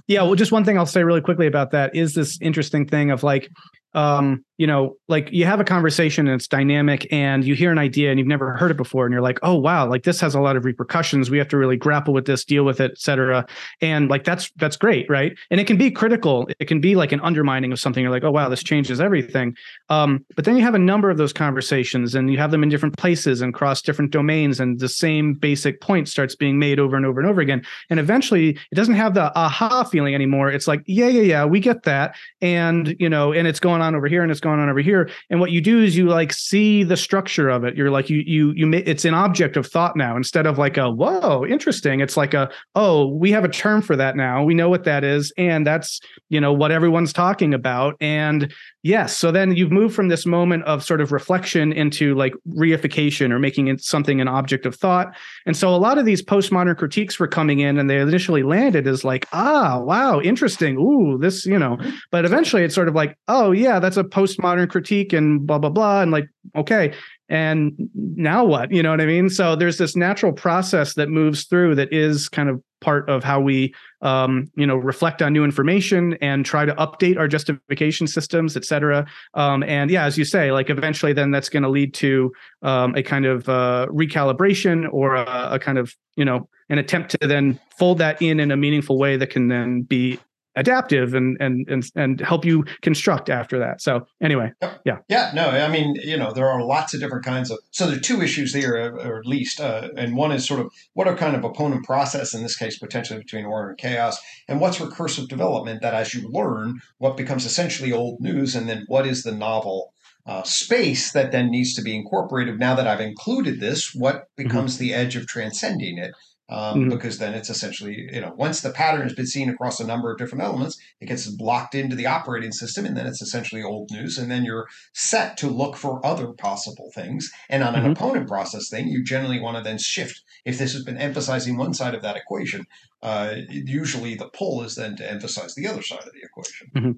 yeah. Well, just one thing I'll say really quickly about that is this interesting thing of like um, you know, like you have a conversation and it's dynamic and you hear an idea and you've never heard it before and you're like, oh wow, like this has a lot of repercussions. We have to really grapple with this, deal with it, etc. And like that's that's great, right? And it can be critical. It can be like an undermining of something. You're like, oh wow, this changes everything. Um, but then you have a number of those conversations and you have them in different places and cross different domains, and the same basic point starts being made over and over and over again. And eventually it doesn't have the aha feeling anymore. It's like, yeah, yeah, yeah, we get that. And you know, and it's going on over here and it's going on over here. And what you do is you like see the structure of it. You're like you you you it's an object of thought now instead of like a whoa interesting. It's like a oh we have a term for that now. We know what that is, and that's you know what everyone's talking about. And yes, so then you've moved from this moment of sort of reflection into like reification or making it something an object of thought. And so a lot of these postmodern critiques were coming in, and they initially landed as like ah wow interesting ooh this you know, but eventually it's sort of like oh yeah that's a postmodern critique and blah blah blah and like okay and now what? You know what i mean? So there's this natural process that moves through that is kind of part of how we um, you know reflect on new information and try to update our justification systems et cetera. Um, and yeah as you say like eventually then that's going to lead to um, a kind of uh, recalibration or a, a kind of you know an attempt to then fold that in in a meaningful way that can then be adaptive and and and and help you construct after that. So anyway, yeah, yeah, no, I mean, you know, there are lots of different kinds of. So there are two issues here, uh, or at least, uh, and one is sort of what are kind of opponent process in this case, potentially between order and chaos, and what's recursive development that as you learn, what becomes essentially old news, and then what is the novel. Uh, space that then needs to be incorporated. Now that I've included this, what mm-hmm. becomes mm-hmm. the edge of transcending it? Um, mm-hmm. because then it's essentially, you know, once the pattern has been seen across a number of different elements, it gets locked into the operating system, and then it's essentially old news. And then you're set to look for other possible things. And on an mm-hmm. opponent process thing, you generally want to then shift. If this has been emphasizing one side of that equation, uh, usually the pull is then to emphasize the other side of the equation. Mm-hmm.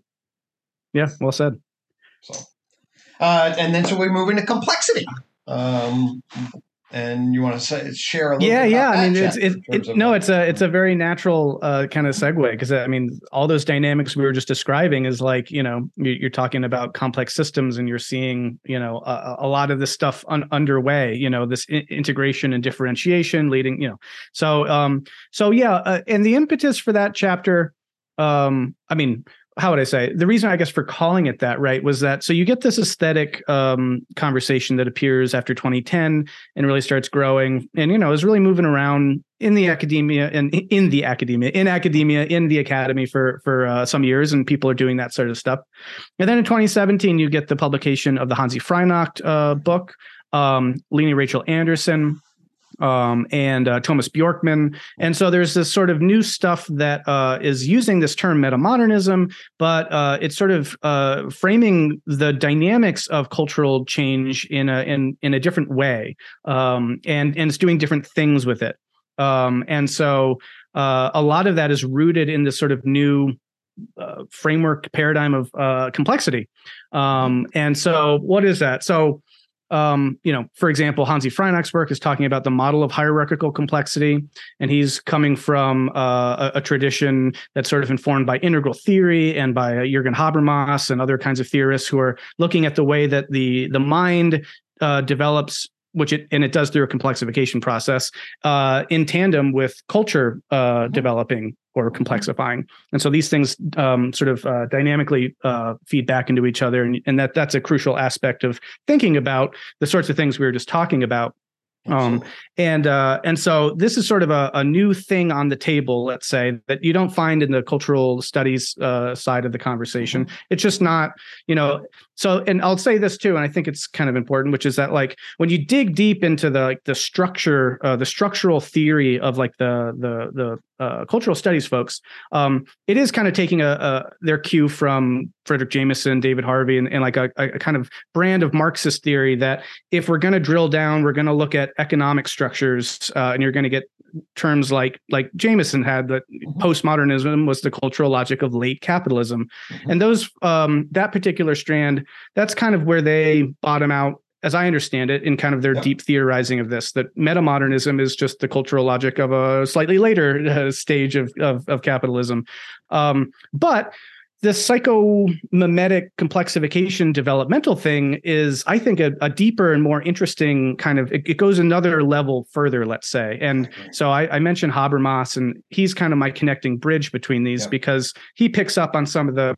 Yeah, well said. So, uh, and then so we move into complexity. Um, and you want to say, share a little yeah yeah i mean it's it's it no it's a it's a very natural uh, kind of segue because i mean all those dynamics we were just describing is like you know you're talking about complex systems and you're seeing you know a, a lot of this stuff un- underway you know this I- integration and differentiation leading you know. So um so yeah uh, and the impetus for that chapter um i mean how would I say the reason I guess for calling it that right was that so you get this aesthetic um, conversation that appears after 2010 and really starts growing and you know is really moving around in the academia and in the academia in academia in the academy for for uh, some years and people are doing that sort of stuff. And then in 2017 you get the publication of the Hanzi Freinacht uh, book um, Lene Rachel Andersen um, and uh, Tomas Björkman. And so there's this sort of new stuff that uh, is using this term metamodernism, but uh, it's sort of uh, framing the dynamics of cultural change in a in in a different way, um, and and it's doing different things with it. Um, and so uh, a lot of that is rooted in this sort of new uh, framework paradigm of complexity. Um, and so what is that? So um, you know, for example, Hanzi Freinacht's work is talking about the model of hierarchical complexity, and he's coming from uh, a, a, tradition that's sort of informed by integral theory and by uh, Jürgen Habermas and other kinds of theorists who are looking at the way that the the mind uh, develops which it and it does through a complexification process uh, in tandem with culture uh, mm-hmm. developing or complexifying. And so these things um, sort of uh, dynamically uh, feed back into each other, and, and that that's a crucial aspect of thinking about the sorts of things we were just talking about um, and uh, and so this is sort of a, a, new thing on the table, let's say, that you don't find in the cultural studies uh, side of the conversation. Mm-hmm. It's just not, you know. So, and I'll say this too, and I think it's kind of important, which is that like when you dig deep into the like the structure, uh, the structural theory of like the the the uh, cultural studies folks, um, it is kind of taking a, a, their cue from Fredric Jameson, David Harvey, and, and like a, a, kind of brand of Marxist theory that if we're going to drill down, we're going to look at economic structures, uh, and you're going to get terms like like Jameson had that mm-hmm. postmodernism was the cultural logic of late capitalism, mm-hmm. and those um, that particular strand, that's kind of where they bottom out as I understand it, in kind of their yep. deep theorizing of this, that metamodernism is just the cultural logic of a slightly later uh, stage of, of, of capitalism. Um, but the psychomimetic complexification developmental thing is, I think, a, a deeper and more interesting kind of. It, it, goes another level further, let's say. And so I, I, mentioned Habermas, and he's kind of my connecting bridge between these because he picks up on some of the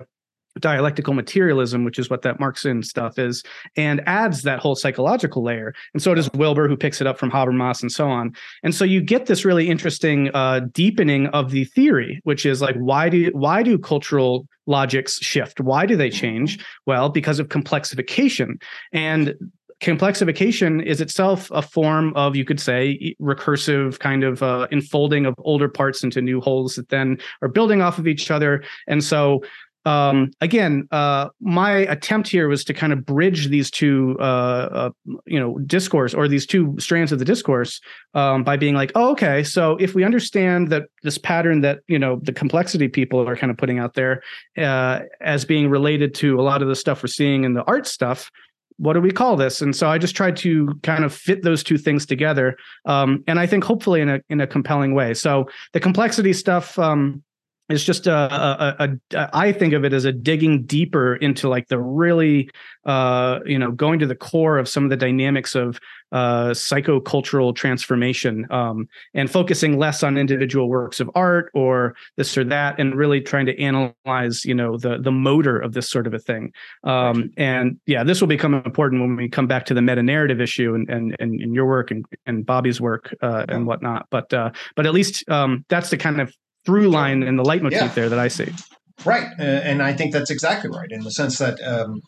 dialectical materialism, which is what that Marxian stuff is, and adds that whole psychological layer. And so does Wilber, who picks it up from Habermas and so on. And so you get this really interesting uh, deepening of the theory, which is like, why do why do cultural logics shift? Why do they change? Well, because of complexification. And complexification is itself a form of you could say recursive kind of uh, enfolding of older parts into new wholes that then are building off of each other and so um, again, uh, my attempt here was to kind of bridge these two, uh, uh, you know, discourse or these two strands of the discourse um, by being like, oh, okay, so if we understand that this pattern that you know the complexity people are kind of putting out there uh, as being related to a lot of the stuff we're seeing in the art stuff, what do we call this? And so I just tried to kind of fit those two things together, um, and I think hopefully in a in a compelling way. So the complexity stuff. Um, it's just a, a, a, a I think of it as a digging deeper into like the really uh, you know going to the core of some of the dynamics of uh, psychocultural transformation um, and focusing less on individual works of art or this or that and really trying to analyze you know the the motor of this sort of a thing. Um, and yeah this will become important when we come back to the meta narrative issue and and and, your work and, and Bobby's work uh, and whatnot. But uh, but at least um, that's the kind of through line and the leitmotif yeah. there that I see. Right, uh, and I think that's exactly right in the sense that um,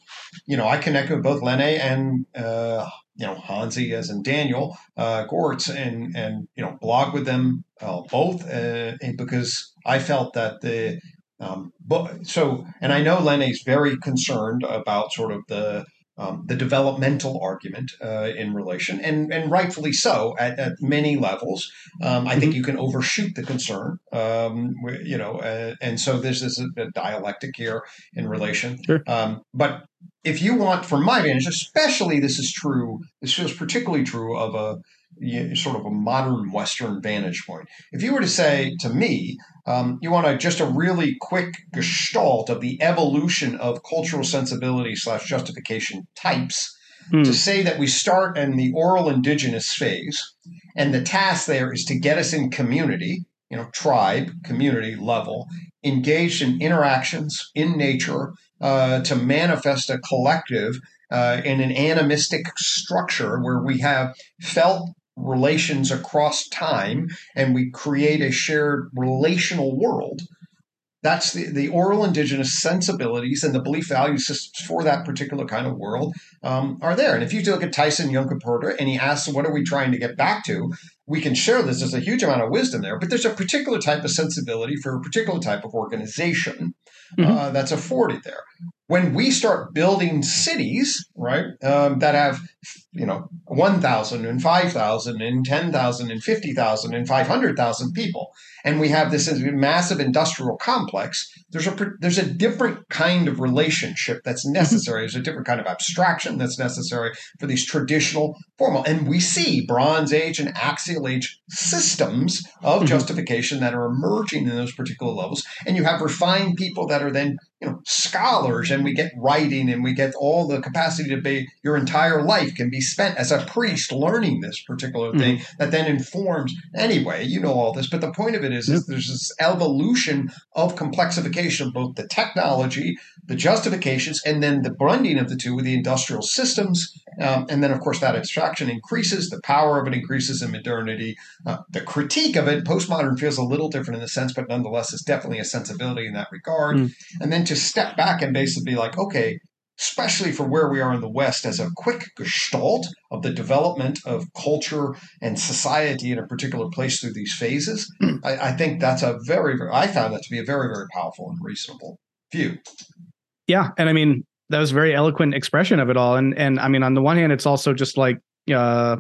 you know I connect with both Lene and uh, you know Hanzi as in Daniel uh, Görtz and and you know blog with them uh, both uh, because I felt that the um, but so and I know Lene's very concerned about sort of the um, the developmental argument uh, in relation, and and rightfully so at, at many levels. Um, I think mm-hmm. you can overshoot the concern, um, you know, uh, and so this is a, a, dialectic here in relation. Sure. Um, but if you want, from my vantage, especially this is true. This feels particularly true of a sort of a modern Western vantage point. If you were to say to me, um, you want a, just a really quick gestalt of the evolution of cultural sensibility slash justification types, hmm. to say that we start in the oral indigenous phase, and the task there is to get us in community, you know, tribe, community level, engaged in interactions in nature uh, to manifest a collective uh, in an animistic structure where we have felt relations across time and we create a shared relational world that's the, the oral indigenous sensibilities and the belief value systems for that particular kind of world um, are there. And if you look at Tyson Yunkaporta and he asks, what are we trying to get back to? We can share this. There's a huge amount of wisdom there, but there's a particular type of sensibility for a particular type of organization mm-hmm. uh, that's afforded there when we start building cities, right, um, that have, you know, 1,000 and 5,000 and 10,000 and 50,000 and 500,000 people, and we have this massive industrial complex, there's a, there's a different kind of relationship that's mm-hmm. necessary. There's a different kind of abstraction that's necessary for these traditional formal. And we see Bronze Age and Axial Age systems of mm-hmm. justification that are emerging in those particular levels. And you have refined people that are then you know scholars and we get writing and we get all the capacity to be your entire life can be spent as a priest learning this particular thing mm-hmm. that then informs anyway you know all this but the point of it is, is there's this evolution of complexification of both the technology the justifications and then the blending of the two with the industrial systems. Um, and then of course that abstraction increases the power of it increases in modernity. Uh, the critique of it postmodern feels a little different in the sense but nonetheless is definitely a sensibility in that regard. Mm. and then to step back and basically be like, okay, especially for where we are in the West, as a quick gestalt of the development of culture and society in a particular place through these phases, I, I, think that's a very, very, I found that to be a very, very powerful and reasonable view. Yeah. And I mean, that was a very eloquent expression of it all. And, and I mean, on the one hand, it's also just like, uh,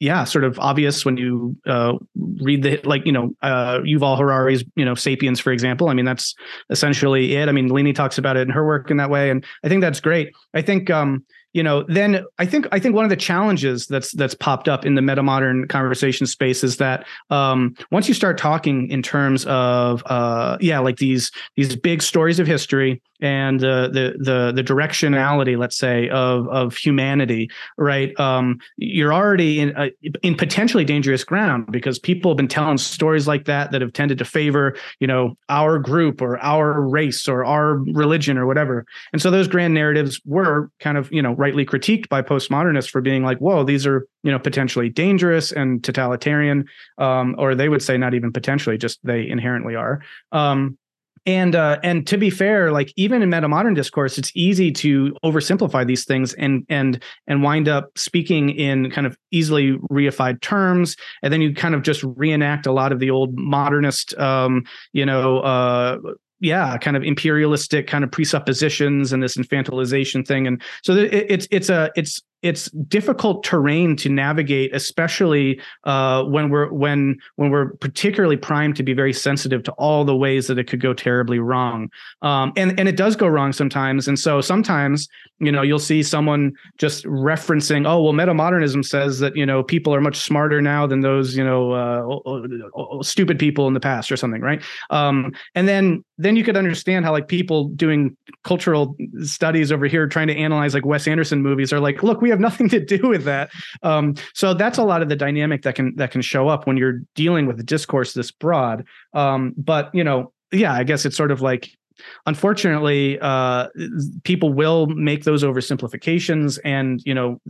yeah, sort of obvious when you uh, read the like you know uh, Yuval Harari's you know *Sapiens*, for example. I mean, that's essentially it. I mean, Lene talks about it in her work in that way, and I think that's great. I think um, you know then i think i think one of the challenges that's that's popped up in the meta modern conversation space is that um, once you start talking in terms of uh, yeah like these these big stories of history and the the the, the directionality let's say of of humanity right um, you're already in uh, in potentially dangerous ground because people have been telling stories like that that have tended to favor you know our group or our race or our religion or whatever and so those grand narratives were kind of you know rightly critiqued by postmodernists for being like, whoa, these are you know potentially dangerous and totalitarian, um, or they would say not even potentially, just they inherently are. Um, and uh, and to be fair, like even in meta modern discourse, it's easy to oversimplify these things and and and wind up speaking in kind of easily reified terms, and then you kind of just reenact a lot of the old modernist, um, you know, uh, yeah kind of imperialistic kind of presuppositions and this infantilization thing. And so it's it's a it's it's difficult terrain to navigate, especially uh, when we're when when we're particularly primed to be very sensitive to all the ways that it could go terribly wrong. Um, and and it does go wrong sometimes. And so sometimes you know you'll see someone just referencing, oh well, metamodernism says that you know people are much smarter now than those you know uh, stupid people in the past or something, right? Um, and then then you could understand how like people doing cultural studies over here trying to analyze like Wes Anderson movies are like, look, we have nothing to do with that. Um, so that's a lot of the dynamic that can that can show up when you're dealing with a discourse this broad. Um, but you know, yeah, I guess it's sort of like unfortunately, uh, people will make those oversimplifications, and you know,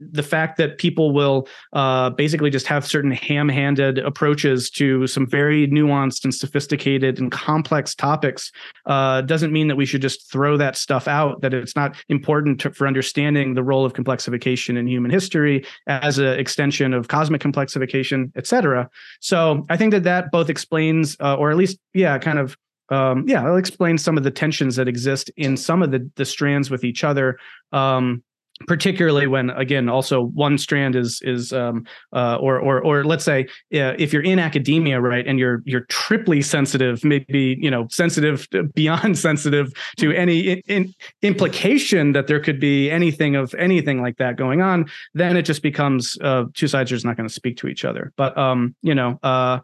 the fact that people will uh, basically just have certain ham-handed approaches to some very nuanced and sophisticated and complex topics uh, doesn't mean that we should just throw that stuff out. That it's not important to, for understanding the role of complexification in human history as an extension of cosmic complexification, et cetera. So I think that that both explains, uh, or at least, yeah, kind of um, yeah, I'll explain some of the tensions that exist in some of the the strands with each other. Um, particularly when again also one strand is is um, uh, or or or let's say uh, if you're in academia right and you're you're triply sensitive maybe you know sensitive beyond sensitive to any in, in implication that there could be anything of anything like that going on then it just becomes uh, two sides are just not going to speak to each other but um you know uh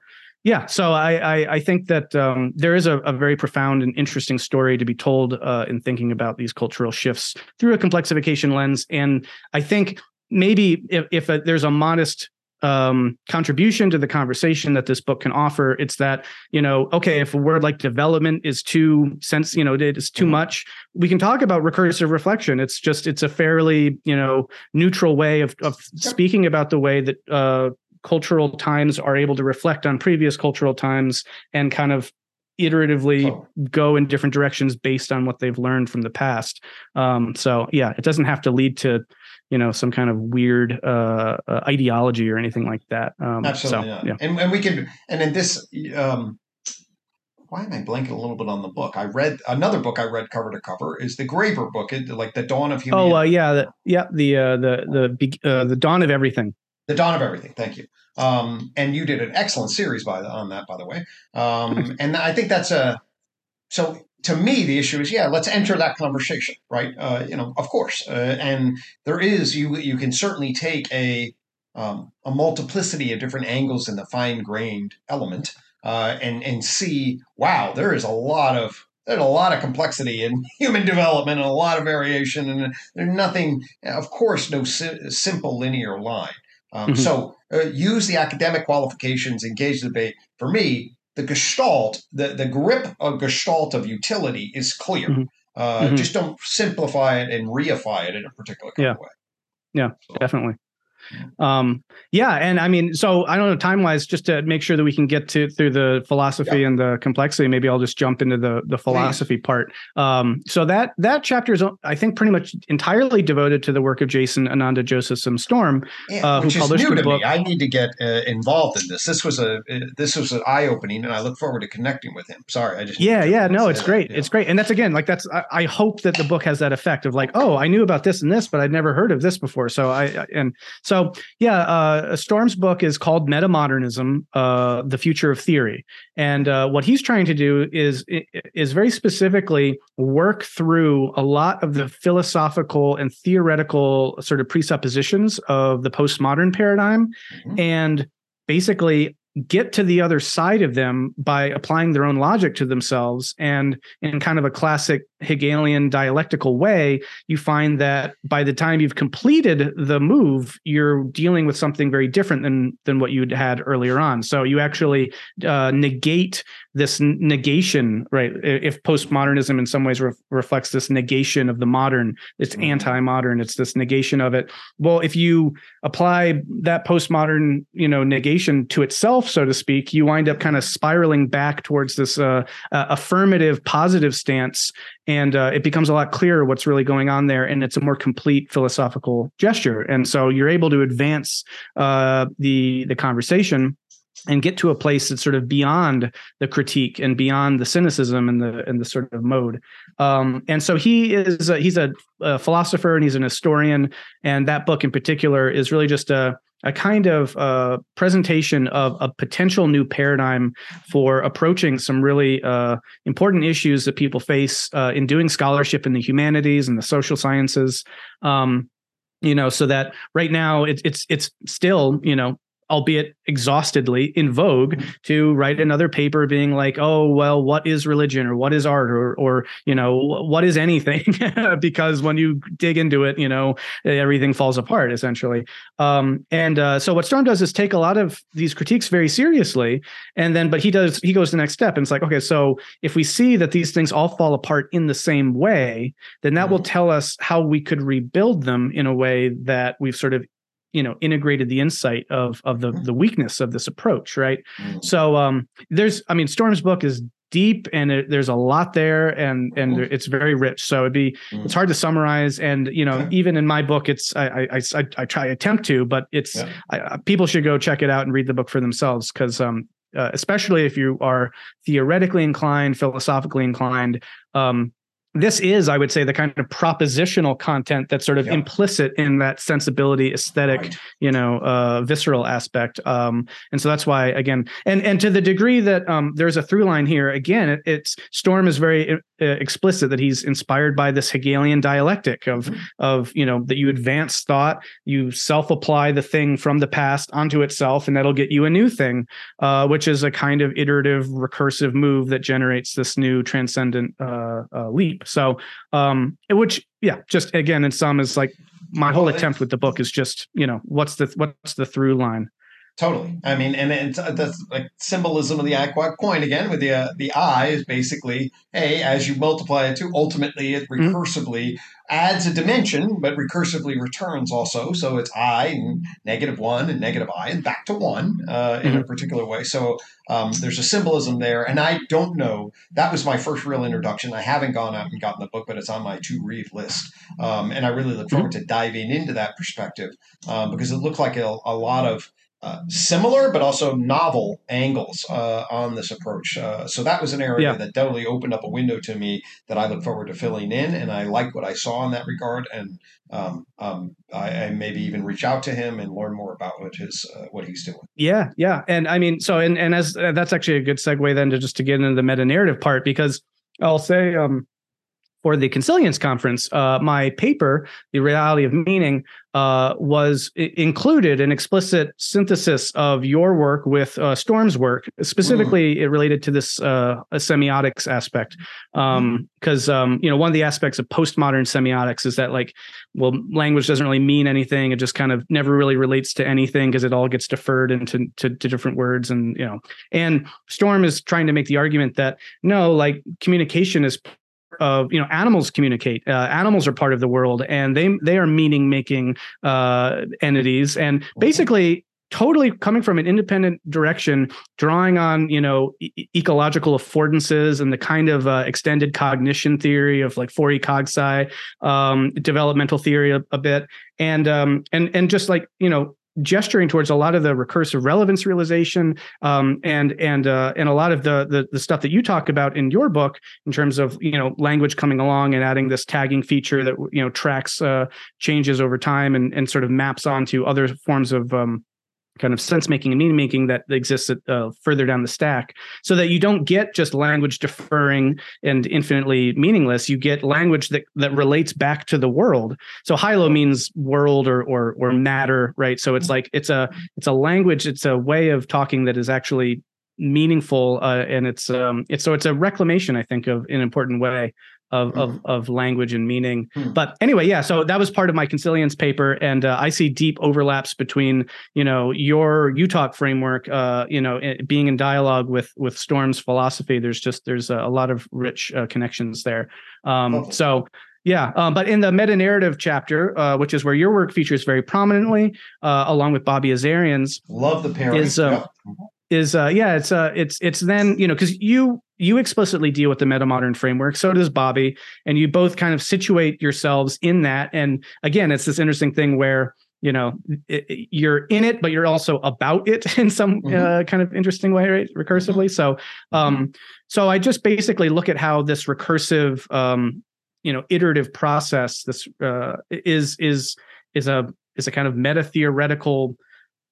yeah, so I I, I think that um, there is a, a, very profound and interesting story to be told uh, in thinking about these cultural shifts through a complexification lens, and I think maybe if, if a, there's a modest um, contribution to the conversation that this book can offer, it's that you know, okay, if a word like development is too sense, you know, it's too mm-hmm. much, we can talk about recursive reflection. It's just it's a fairly you know neutral way of of speaking about the way that uh, cultural times are able to reflect on previous cultural times and kind of iteratively oh. go in different directions based on what they've learned from the past. Um, so yeah, it doesn't have to lead to you know some kind of weird uh, uh, ideology or anything like that. Um, Absolutely, so, yeah. And, and we can and in this. Um, why am I blanking a little bit on the book? I read another book I read cover to cover is the Graeber book, it, like the Dawn of Humanity. Oh uh, yeah, the, yeah, the uh, the the uh, the Dawn of Everything. The Dawn of Everything. Thank you. Um, and you did an excellent series by the, on that, by the way. Um, and I think that's a so to me the issue is yeah let's enter that conversation right uh, you know of course uh, and there is you you can certainly take a um, a multiplicity of different angles in the fine grained element uh, and and see wow there is a lot of there's a lot of complexity in human development and a lot of variation and there's nothing of course no si- simple linear line um, mm-hmm. So uh, use the academic qualifications, engage the debate. For me, the gestalt, the, the grip of gestalt of utility is clear. Mm-hmm. Uh, mm-hmm. Just don't simplify it and reify it in a particular kind yeah. of way. Yeah, so. definitely. Um, yeah, and I mean, so I don't know time wise, just to make sure that we can get to through the philosophy and the complexity. Maybe I'll just jump into the the philosophy Please. part. Um, so that that chapter is, I think, pretty much entirely devoted to the work of Jason Ananda Josephson Storm, yeah, uh, who published a book. Me. I need to get uh, involved in this. This was a uh, this was an eye opening, and I look forward to connecting with him. Sorry, I just yeah, yeah, no, it's great, it's great, and that's again like that's I, I, hope that the book has that effect of like, oh, I knew about this and this, but I'd never heard of this before. So I and so yeah, uh, Storm's book is called Metamodernism: uh, The Future of Theory, and uh, what he's trying to do is is very specifically work through a lot of the philosophical and theoretical sort of presuppositions of the postmodern paradigm, mm-hmm. and basically get to the other side of them by applying their own logic to themselves and in kind of a classic Hegelian dialectical way, you find that by the time you've completed the move, you're dealing with something very different than than what you'd had earlier on. So you actually uh, negate this negation, right? If postmodernism in some ways re- reflects this negation of the modern, it's mm-hmm. anti-modern. It's this negation of it. Well, if you apply that postmodern, you know, negation to itself, so to speak, you wind up kind of spiraling back towards this uh, uh, affirmative, positive stance and uh, it becomes a lot clearer what's really going on there and it's a more complete philosophical gesture and so you're able to advance uh, the the conversation and get to a place that's sort of beyond the critique and beyond the cynicism and the and the sort of mode. Um, and so he is a, he's a, a, philosopher and he's an historian, and that book in particular is really just a a kind of uh, presentation of a potential new paradigm for approaching some really uh, important issues that people face uh, in doing scholarship in the humanities and the social sciences. Um, you know, so that right now it, it's it's still you know albeit exhaustedly in vogue to write another paper being like oh well what is religion or what is art or or you know what is anything because when you dig into it you know everything falls apart essentially um, and uh, so what storm does is take a lot of these critiques very seriously and then but he does he goes the next step and it's like okay so if we see that these things all fall apart in the same way then that will mm-hmm. tell us how we could rebuild them in a way that we've sort of you know integrated the insight of of the the weakness of this approach right mm-hmm. so um there's i mean storm's book is deep and it, there's a lot there and and mm-hmm. it's very rich so it'd be mm-hmm. it's hard to summarize and you know even in my book it's i i i, I try attempt to but it's yeah. I, people should go check it out and read the book for themselves because um uh, especially if you are theoretically inclined philosophically inclined um this is, I would say, the kind of propositional content that's sort of yep. implicit in that sensibility, aesthetic, right. you know, uh, visceral aspect. Um, and so that's why, again, and and to the degree that um, there's a through line here, again, it, it's Storm is very uh, explicit that he's inspired by this Hegelian dialectic of mm-hmm. of you know that you advance thought, you self apply the thing from the past onto itself, and that'll get you a new thing, uh, which is a kind of iterative, recursive move that generates this new transcendent uh, uh leap. So, um, which, yeah, just again, in sum, is like my whole attempt with the book is just, you know, what's the what's the through line? Totally. I mean, and it's uh, that's like symbolism of the aqua coin again. With the uh, the eye is basically, a as you multiply it to, ultimately it mm-hmm. recursively mm-hmm. adds a dimension, but recursively returns also. So it's i and negative one and negative i and back to one uh, in mm-hmm. a particular way. So um, there's a symbolism there, and I don't know. That was my first real introduction. I haven't gone out and gotten the book, but it's on my to read list, um, and I really look forward mm-hmm. to diving into that perspective um, because it looked like a, a lot of uh, similar but also novel angles uh, on this approach. Uh, so that was an area yeah. that definitely opened up a window to me that I look forward to filling in, and I like what I saw in that regard. And um, um, I, I, maybe even reach out to him and learn more about what his uh, what he's doing. Yeah, yeah, and I mean, so and and as uh, that's actually a good segue then to just to get into the meta narrative part because I'll say um, for the Consilience Conference, uh, my paper, The Reality of Meaning, uh, was included an explicit synthesis of your work with uh, Storm's work. Specifically, mm. it related to this uh, semiotics aspect, because um, um, you know one of the aspects of postmodern semiotics is that like, well, language doesn't really mean anything. It just kind of never really relates to anything because it all gets deferred into to, to different words, and you know, and Storm is trying to make the argument that no, like communication is of you know animals communicate uh, animals are part of the world and they they are meaning making uh, entities. And basically totally coming from an independent direction drawing on you know e- ecological affordances and the kind of uh, extended cognition theory of like 4E cogsci um, developmental theory a, a bit. And um, and and just like you know gesturing towards a lot of the recursive relevance realization um, and and uh, and a lot of the, the, the stuff that you talk about in your book in terms of you know language coming along and adding this tagging feature that you know tracks uh, changes over time and and sort of maps onto other forms of um, kind of sense making and meaning making that exists at, uh, further down the stack. So that you don't get just language deferring and infinitely meaningless you get language that that relates back to the world. So hylo means world or or or matter right? So it's like it's a it's a language it's a way of talking that is actually meaningful uh, and it's um it's so it's a reclamation i think of an important way of mm. of, of language and meaning. Mm. But anyway, yeah. So that was part of my consilience paper, and uh, I see deep overlaps between you know your UTOK framework, uh, you know, being in dialogue with with Storm's philosophy. There's just there's a, a lot of rich uh, connections there. Um, So. Yeah, um, but in the meta narrative chapter, uh, which is where your work features very prominently, uh, along with Bobby Azarian's, love the pairing. Is uh, yep. Is uh, yeah, it's uh, it's it's then you know because you you explicitly deal with the meta modern framework so does bobby and you both kind of situate yourselves in that and again it's this interesting thing where you know it, it, you're in it but you're also about it in some mm-hmm. uh, kind of interesting way right recursively so um mm-hmm. so i just basically look at how this recursive um you know iterative process this uh is is is a is a kind of meta theoretical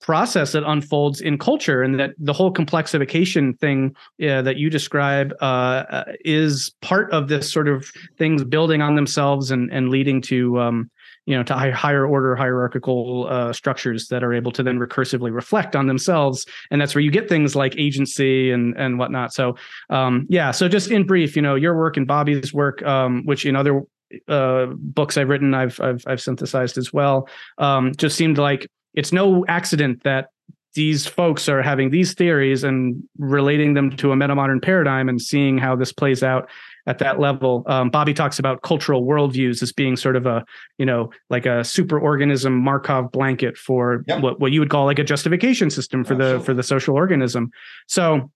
process that unfolds in culture and that the whole complexification thing uh, that you describe uh, uh, is part of this sort of things building on themselves and and leading to um, you know to higher order hierarchical uh, structures that are able to then recursively reflect on themselves. And that's where you get things like agency and and whatnot. So um, yeah so just in brief you know your work and bobby's work um, which in other uh, books i've written i've i've, I've synthesized as well um, just seemed like it's no accident that these folks are having these theories and relating them to a metamodern paradigm and seeing how this plays out at that level. Um, Bobby talks about cultural worldviews as being sort of a, you know, like a superorganism Markov blanket for yep. what, what you would call like a justification system for Absolutely. the for the social organism. So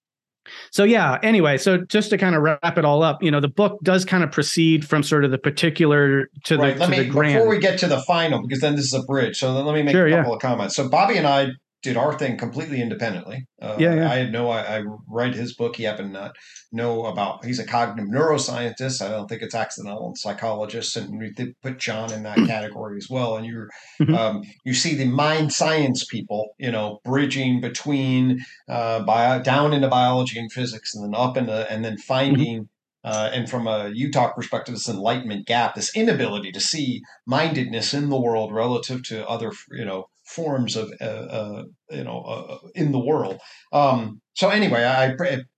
so yeah anyway so just to kind of wrap it all up you know the book does kind of proceed from sort of the particular to right. the, let to me, the grand before we get to the final because then this is a bridge so let me make sure, a couple yeah. of comments so bobby and i did our thing completely independently. Uh, yeah, yeah, I had no. I, I read his book. He happened to not know about. He's a cognitive neuroscientist. I don't think it's accidental. Psychologist, and we put John in that category as well. And you mm-hmm. um, you see the mind science people, you know, bridging between uh, bio, down into biology and physics, and then up into and then mm-hmm. finding. Mm-hmm. Uh, and from a UTOK perspective, this enlightenment gap, this inability to see mindedness in the world relative to other, you know, forms of uh, uh, you know uh, in the world. Um, so anyway, I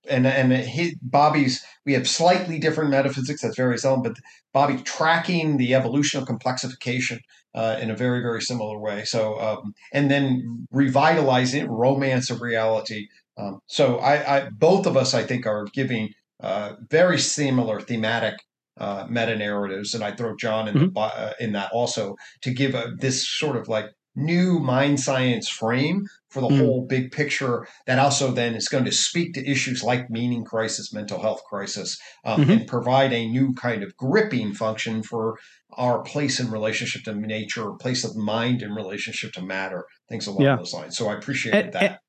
and and he, Bobby's we have slightly different metaphysics. That's very seldom, but Bobby tracking the evolution of complexification uh, in a very very similar way. So um, and then revitalizing romance of reality. Um, so I, I, both of us I think are giving uh, very similar thematic uh, meta narratives, and I throw John in mm-hmm. the, uh, in that also to give a, this sort of like new mind science frame for the mm. whole big picture that also then is going to speak to issues like meaning crisis mental health crisis um, mm-hmm. and provide a new kind of gripping function for our place in relationship to nature place of mind in relationship to matter things along yeah. those lines so i appreciate that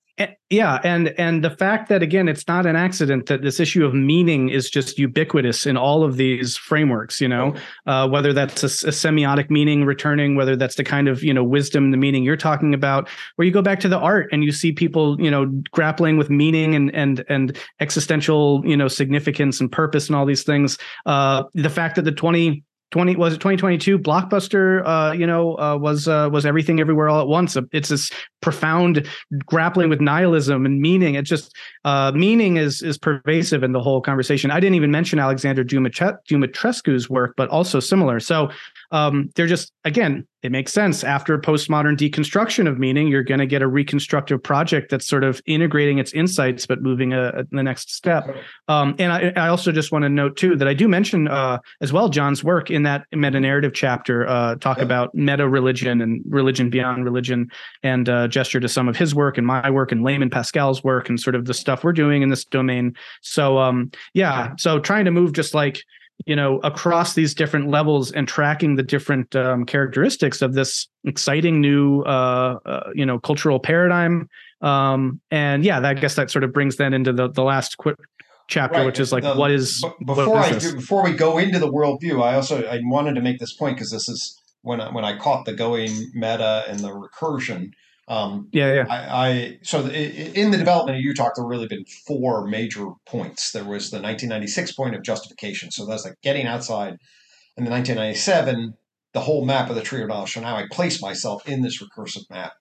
yeah and and the fact that again it's not an accident that this issue of meaning is just ubiquitous in all of these frameworks you know? Uh, whether that's a, a, semiotic meaning returning whether that's the kind of you know wisdom the meaning you're talking about where you go back to the art and you see people you know grappling with meaning and and and existential you know significance and purpose and all these things uh, the fact that the 20 20 was it 2022 blockbuster uh you know uh, was uh, was everything everywhere all at once. It's this profound grappling with nihilism and meaning. It's just uh meaning is is pervasive in the whole conversation. I didn't even mention alexander dumitrescu's work but also similar. So um, they're just again it makes sense. After a postmodern deconstruction of meaning you're going to get a reconstructive project that's sort of integrating its insights but moving a, a the next step. Um, and I, I, also just want to note too that i do mention uh, as well john's work in that meta narrative chapter uh, talk yeah. about meta religion and religion beyond religion and uh, gesture to some of his work and my work and layman pascal's work and sort of the stuff we're doing in this domain. So um, yeah. so trying to move just like you know across these different levels and tracking the different um, characteristics of this exciting new uh, uh, you know cultural paradigm um, and yeah that, i guess that sort of brings then into the, the last quick chapter right. which is like the, what is before what is i do, before we go into the worldview i also i wanted to make this point because this is when I, when i caught the going meta and the recursion um, yeah, yeah. I, I so the, in the development of UTOK, there really been four major points. There was the 1996 point of justification. So that's like getting outside. In the 1997, the whole map of the tree of knowledge. So now I place myself in this recursive map.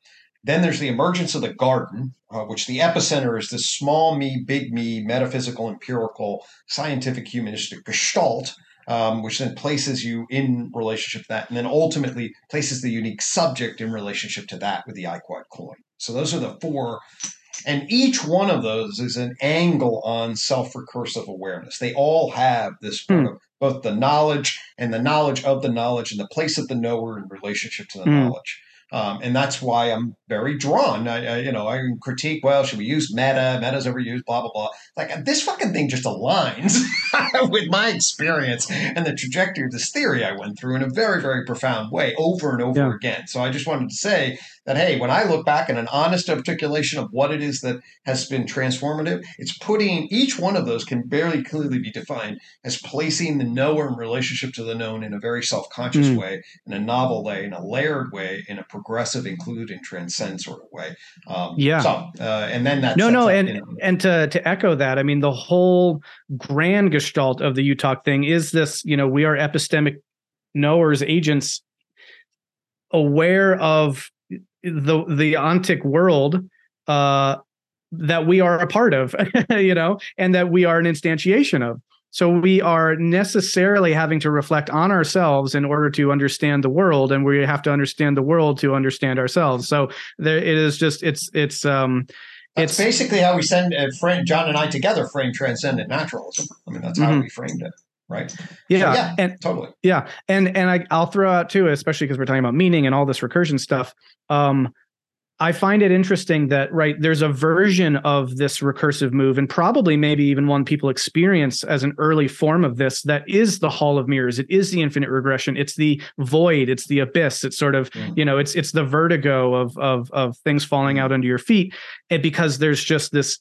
Then there's the emergence of the garden, uh, which the epicenter is this small me, big me, metaphysical, empirical, scientific, humanistic gestalt um, which then places you in relationship to that, and then ultimately places the unique subject in relationship to that with the I-Quad coin. So those are the four, and each one of those is an angle on self-recursive awareness. They all have this mm. of both the knowledge and the knowledge of the knowledge and the place of the knower in relationship to the mm. knowledge. Um, and that's why I'm very drawn. I, I, you know, I can critique. Well, should we use meta? Meta's overused. Blah blah blah. Like this fucking thing just aligns with my experience and the trajectory of this theory I went through in a very very profound way over and over yeah. again. So I just wanted to say that hey, when I look back at an honest articulation of what it is that has been transformative, it's putting each one of those can barely clearly be defined as placing the knower in relationship to the known in a very self-conscious mm. way, in a novel way, in a layered way, in a progressive, including, transcend sort of way. Um, yeah. So, uh, and then that no, no, up, and you know, and to to echo that, I mean, the whole grand gestalt of the UTOK thing is this. You know, we are epistemic knowers, agents aware of the the ontic world uh, that we are a part of, you know, and that we are an instantiation of. So we are necessarily having to reflect on ourselves in order to understand the world, and we have to understand the world to understand ourselves. So there, it is just it's it's um That's it's basically how we send uh, frame John and I together frame transcendent naturalism. I mean, that's how Mhm. we framed it, right? yeah, yeah. and Totally. Yeah, and and I, I'll throw out too, especially because we're talking about meaning and all this recursion stuff. Um, I find it interesting that right there's a version of this recursive move, and probably maybe even one people experience as an early form of this. That is the Hall of Mirrors. It is the infinite regression. It's the void. It's the abyss. It's sort of you know it's it's the vertigo of of of things falling out under your feet, and because there's just this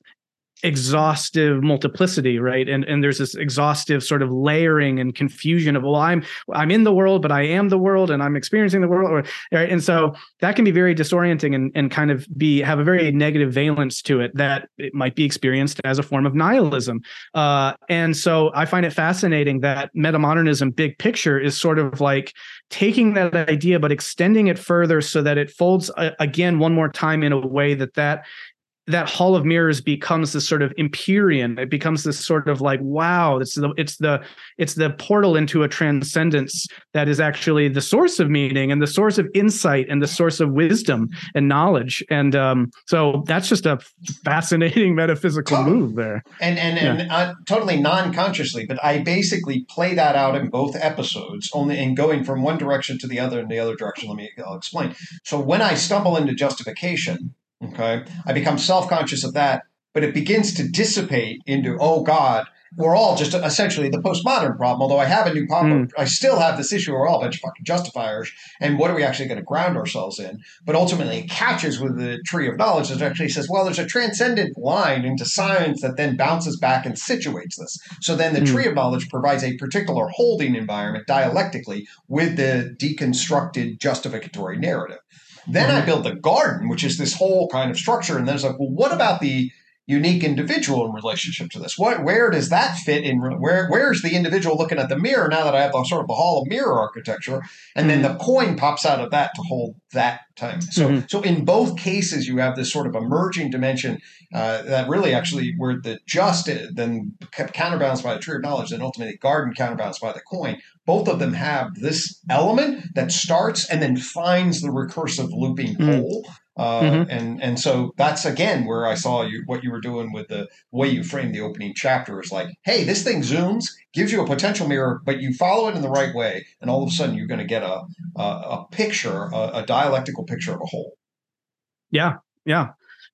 exhaustive multiplicity right? And and there's this exhaustive sort of layering and confusion of well i'm i'm in the world but i am the world and i'm experiencing the world right? And so that can be very disorienting and, and kind of be have a very negative valence to it that it might be experienced as a form of nihilism. Uh, and so i find it fascinating that metamodernism big picture is sort of like taking that idea but extending it further so that it folds uh, again one more time in a way that that that hall of mirrors becomes this sort of empyrean. It becomes this sort of like wow it's the it's the it's the portal into a transcendence that is actually the source of meaning and the source of insight and the source of wisdom and knowledge. And um so that's just a fascinating metaphysical Totally. move there. And and and uh, totally non-consciously but i basically play that out in both episodes only in going from one direction to the other and the other direction. Let me i'll explain. So when i stumble into justification okay i become self-conscious of that but it begins to dissipate into oh god we're all just essentially the postmodern problem although i have a new problem i still have this issue we're all a bunch of fucking justifiers and what are we actually going to ground ourselves in but ultimately it catches with the tree of knowledge that actually says, well, there's a transcendent line into science that then bounces back and situates this. So then the Hmm. tree of knowledge provides a particular holding environment dialectically with the deconstructed justificatory narrative. Then I build the garden, which is this whole kind of structure, and then it's like, well, what about the unique individual in relationship to this? What, where does that fit in? Where, where's the individual looking at the mirror now that I have the sort of the hall of mirror architecture, and then the coin pops out of that to hold that time. So, Mhm. so in both cases, you have this sort of emerging dimension uh, that really actually where the just uh, then kept counterbalanced by the tree of knowledge, and ultimately garden counterbalanced by the coin. Both of them have this element that starts and then finds the recursive looping Mm. hole. Uh, Mhm. And and so that's again where I saw you what you were doing with the way you framed the opening chapter is like, hey, this thing zooms, gives you a potential mirror, but you follow it in the right way, and all of a sudden you're going to get a a, a picture, a, a dialectical picture of a whole. yeah yeah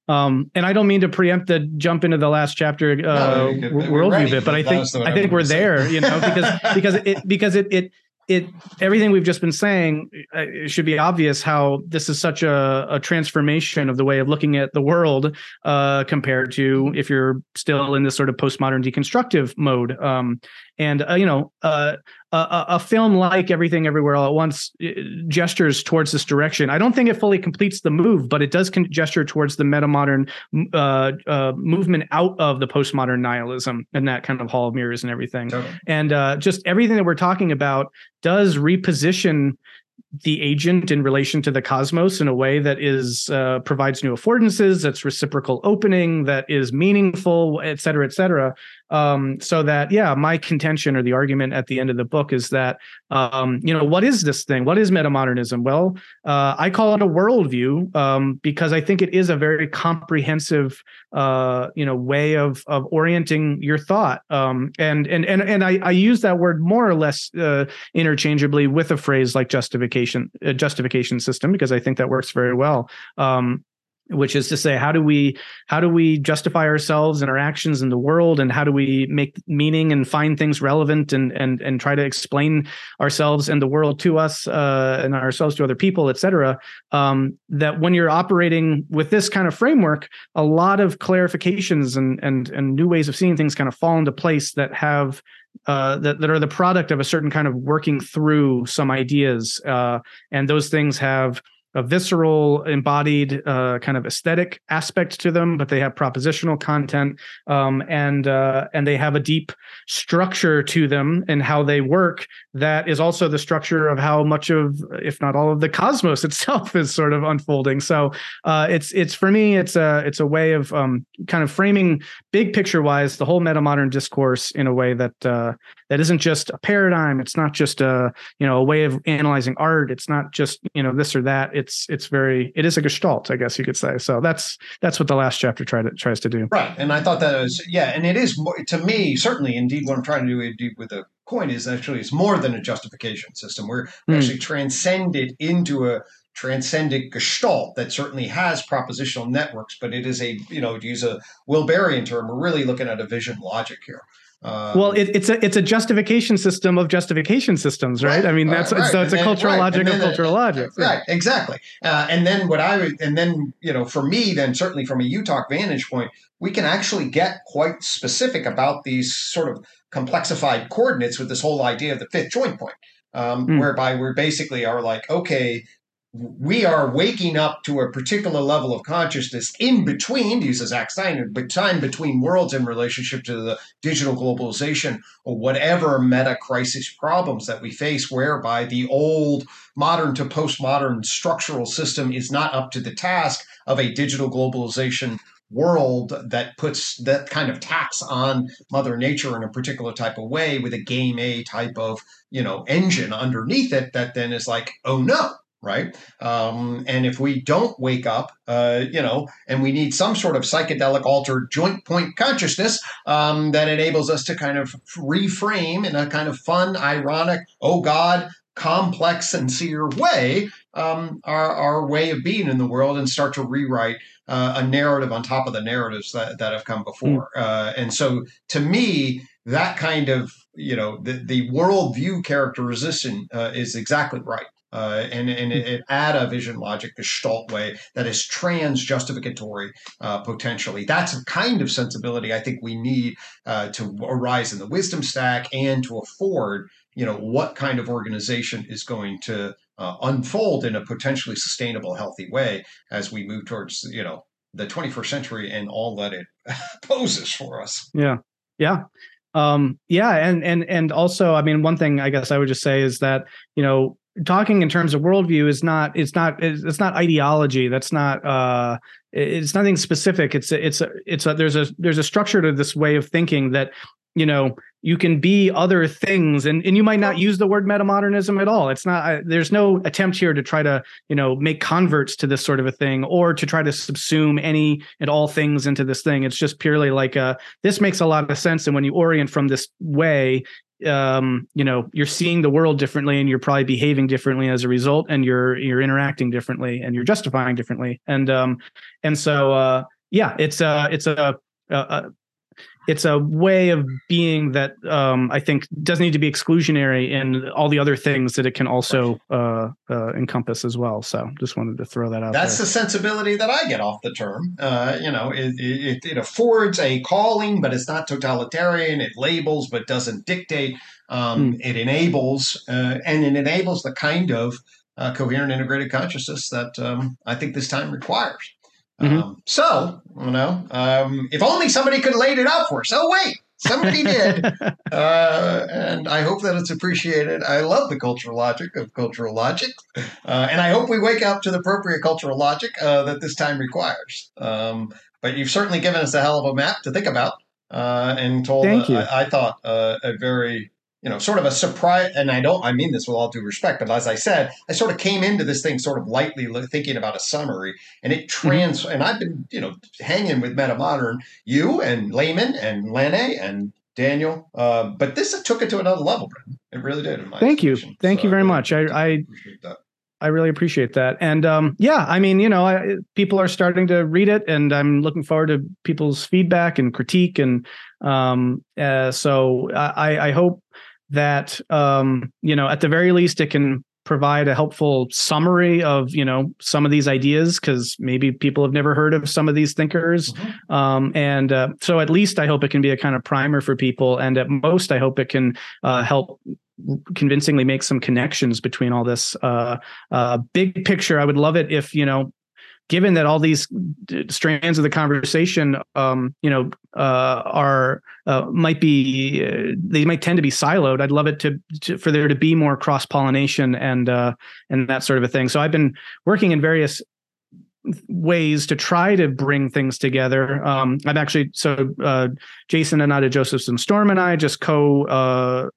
um and i don't mean to preempt the jump into the last chapter uh No, worldview bit but i think i think we're I was gonna there you know because because it because it it it everything we've just been saying uh, it should be obvious how this is such a, a transformation of the way of looking at the world uh, compared to if you're still in this sort of postmodern deconstructive mode. Um, and uh, you know uh, a, a film like everything everywhere all at once uh, gestures towards this direction. I don't think it fully completes the move but it does con- gesture towards the metamodern uh, uh, movement out of the postmodern nihilism and that kind of hall of mirrors and everything. Totally. and uh, just everything that we're talking about does reposition the agent in relation to the cosmos in a way that is uh, provides new affordances that's reciprocal opening that is meaningful et cetera et cetera um, so that yeah my contention or the argument at the end of the book is that um, you know what is this thing? What is metamodernism? Well uh, i call it a worldview um, because i think it is a very comprehensive uh, you know way of of orienting your thought. Um, and and and and I, I use that word more or less uh, interchangeably with a phrase like justification uh, justification system because I think that works very well. Um, which is to say how do we how do we justify ourselves and our actions in the world? And how do we make meaning and find things relevant and and and try to explain ourselves and the world to us uh, and ourselves to other people et cetera? Um, that when you're operating with this kind of framework a lot of clarifications and and and new ways of seeing things kind of fall into place that have uh, that, that are the product of a certain kind of working through some ideas uh, and those things have a visceral, embodied uh, kind of aesthetic aspect to them, but they have propositional content, um, and uh, and they have a deep structure to them and how they work. That is also the structure of how much of, if not all of the cosmos itself, is sort of unfolding. So uh, it's it's for me, it's a it's a way of um, kind of framing big picture wise the whole meta modern discourse in a way that uh, that isn't just a paradigm. It's not just a you know a way of analyzing art. It's not just you know this or that. It's it's it's very it is a gestalt, I guess you could say. So that's that's what the last chapter try to, tries to do. Right, and I thought that was yeah, and it is to me certainly indeed what I'm trying to do with the coin is actually it's more than a justification system. We're mm. actually transcended into a transcendent gestalt that certainly has propositional networks, but it is a, you know, to use a Wilberian term, we're really looking at a vision logic here. Um, well, it, it's a it's a justification system of justification systems, right? right I mean, that's right, so it's and a cultural right, logic of cultural logic, right? Exactly. Uh, and then what I would, and then you know, for me, then certainly from a UTOK vantage point, we can actually get quite specific about these sort of complexified coordinates with this whole idea of the fifth joint point. Um, mm. whereby we basically are like, okay, we are waking up to a particular level of consciousness in between, uses Zach Steiner, but time between worlds in relationship to the digital globalization or whatever meta crisis problems that we face, whereby the old modern to postmodern structural system is not up to the task of a digital globalization world that puts that kind of tax on mother nature in a particular type of way with a game a type of you know engine underneath it that then is like oh no right? Um, and if we don't wake up, uh, you know, and we need some sort of psychedelic altered joint point consciousness um, that enables us to kind of reframe in a kind of fun, ironic, oh God, complex, sincere way um, our, our way of being in the world and start to rewrite uh, a narrative on top of the narratives that, that have come before. Mm. Uh, and so to me, that kind of you know the, the worldview characterization uh, is exactly right uh, and, and it, it, add a vision logic gestalt way that is trans justificatory uh, potentially. That's a kind of sensibility I think we need uh, to arise in the wisdom stack and to afford you know what kind of organization is going to uh, unfold in a potentially sustainable, healthy way as we move towards you know the 21st century and all that it poses for us. Yeah, yeah um yeah and and and also i mean one thing i guess i would just say is that you know talking in terms of worldview is not it's not it's not ideology. That's not uh it's nothing specific. It's a, it's a, it's a, there's a there's a structure to this way of thinking that you know you can be other things and, and you might not use the word metamodernism at all. It's not there's no attempt here to try to you know make converts to this sort of a thing or to try to subsume any and all things into this thing. It's just purely like uh this makes a lot of sense. And when you orient from this way um, you know, you're seeing the world differently and you're probably behaving differently as a result and you're you're interacting differently and you're justifying differently. And um and so uh yeah, it's uh it's a, a, a it's a way of being that um, I think does need to be exclusionary in all the other things that it can also uh, uh, encompass as well. So just wanted to throw that out. That's there. the sensibility that I get off the term. Uh, you know, it, it, it, affords a calling, but it's not totalitarian. It labels, but doesn't dictate. Um, mm. It enables, uh, and it enables the kind of uh, coherent integrated consciousness that um, I think this time requires. Mm-hmm. Um, so, you know, um, if only somebody could laid it out for us. Oh, wait, somebody did. Uh, and I hope that it's appreciated. I love the cultural logic of cultural logic. Uh, and I hope we wake up to the appropriate cultural logic uh, that this time requires. Um, but you've certainly given us a hell of a map to think about uh, and told, Thank you. I, I thought, uh, a very you know, sort of a surprise. And I don't, I mean this with all due respect, but as I said, I sort of came into this thing sort of lightly thinking about a summary, and it mm-hmm. trans. Mm-hmm. And I've been, you know, hanging with Meta Modern, you and Layman and Lene and Daniel, uh, but this took it to another level. It really did. Thank you, thank so you very I much. I, I I really appreciate that. And um, yeah, I mean, you know, I, people are starting to read it, and I'm looking forward to people's feedback and critique. And um, uh, so I, I hope that um, you know at the very least it can provide a helpful summary of you know some of these ideas because maybe people have never heard of some of these thinkers mm-hmm. um, and uh, so at least i hope it can be a kind of primer for people and at most i hope it can uh, help convincingly make some connections between all this uh, uh, big picture. I would love it if you know given that all these strands of the conversation, um, you know, uh, are uh, might be uh, they might tend to be siloed. I'd love it to, to for there to be more cross pollination and uh, and that sort of a thing. So I've been working in various ways to try to bring things together. Um, I'm actually so uh, Jason Ānanda Josephson Storm and I just co uh,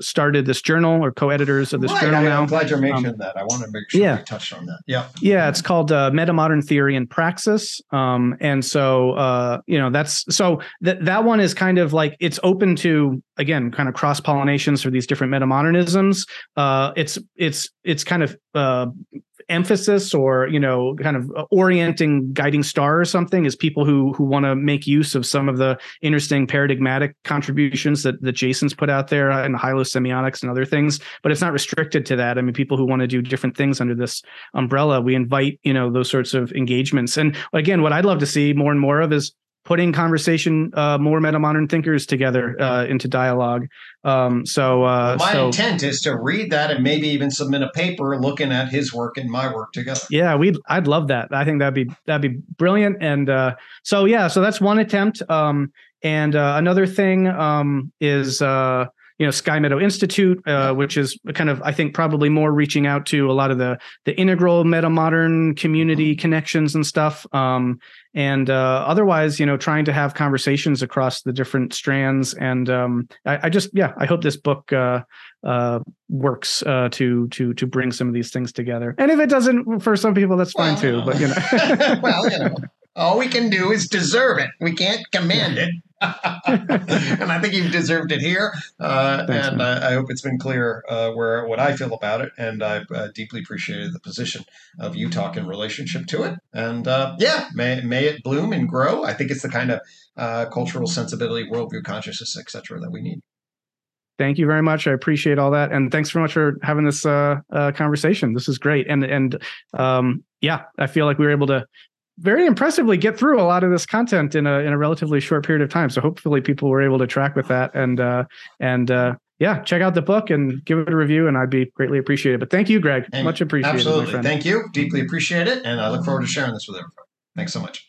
started this journal or co-editors of this right. journal I, now. I'm glad you mentioned um, that. I want to make sure yeah. we touched on that. Yeah, yeah. It's called uh, Metamodern Theory and Praxis, um, and so uh, you know that's so that that one is kind of like it's open to again kind of cross pollinations for these different metamodernisms. Uh, it's it's it's kind of uh, emphasis or you know kind of uh, orienting guiding star or something is people who who want to make use of some of the interesting paradigmatic contributions that that Jason's put out there uh, in hylosemiotics and other things but it's not restricted to that. I mean people who want to do different things under this umbrella we invite you know those sorts of engagements. And again what i'd love to see more and more of is putting conversation uh, more meta modern thinkers together uh, into dialogue. Um, so uh, my so, intent is to read that and maybe even submit a paper looking at his work and my work together. Yeah, we I'd love that. I think that'd be that'd be brilliant. And uh, so yeah, so that's one attempt. Um, and uh, another thing um, is uh, you know Sky Meadow Institute, uh, which is kind of I think probably more reaching out to a lot of the the integral meta modern community connections and stuff. Um, and uh, otherwise, you know, trying to have conversations across the different strands. And um, I, I, just yeah, I hope this book uh, uh, works uh, to to to bring some of these things together. And if it doesn't for some people, that's fine well, too. But you know, well, you know. All we can do is deserve it. We can't command it. and I think you've deserved it here. Uh, Thanks, and I, I, hope it's been clear uh, where what I feel about it. And I've uh, deeply appreciated the position of UTOK in relationship to it. And uh, yeah, may, may it bloom and grow. I think it's the kind of uh, cultural sensibility, worldview, consciousness, etc., that we need. Thank you very much. I appreciate all that, and thanks very much for having this uh, conversation. This is great, and and um, yeah, I feel like we were able to very impressively get through a lot of this content in a in a relatively short period of time. So hopefully people were able to track with that and uh, and uh, yeah, check out the book and give it a review, and I'd be greatly appreciated. But thank you, Gregg. And Much appreciated. Absolutely, thank you. Deeply appreciate it, and I look forward to sharing this with everyone. Thanks so much.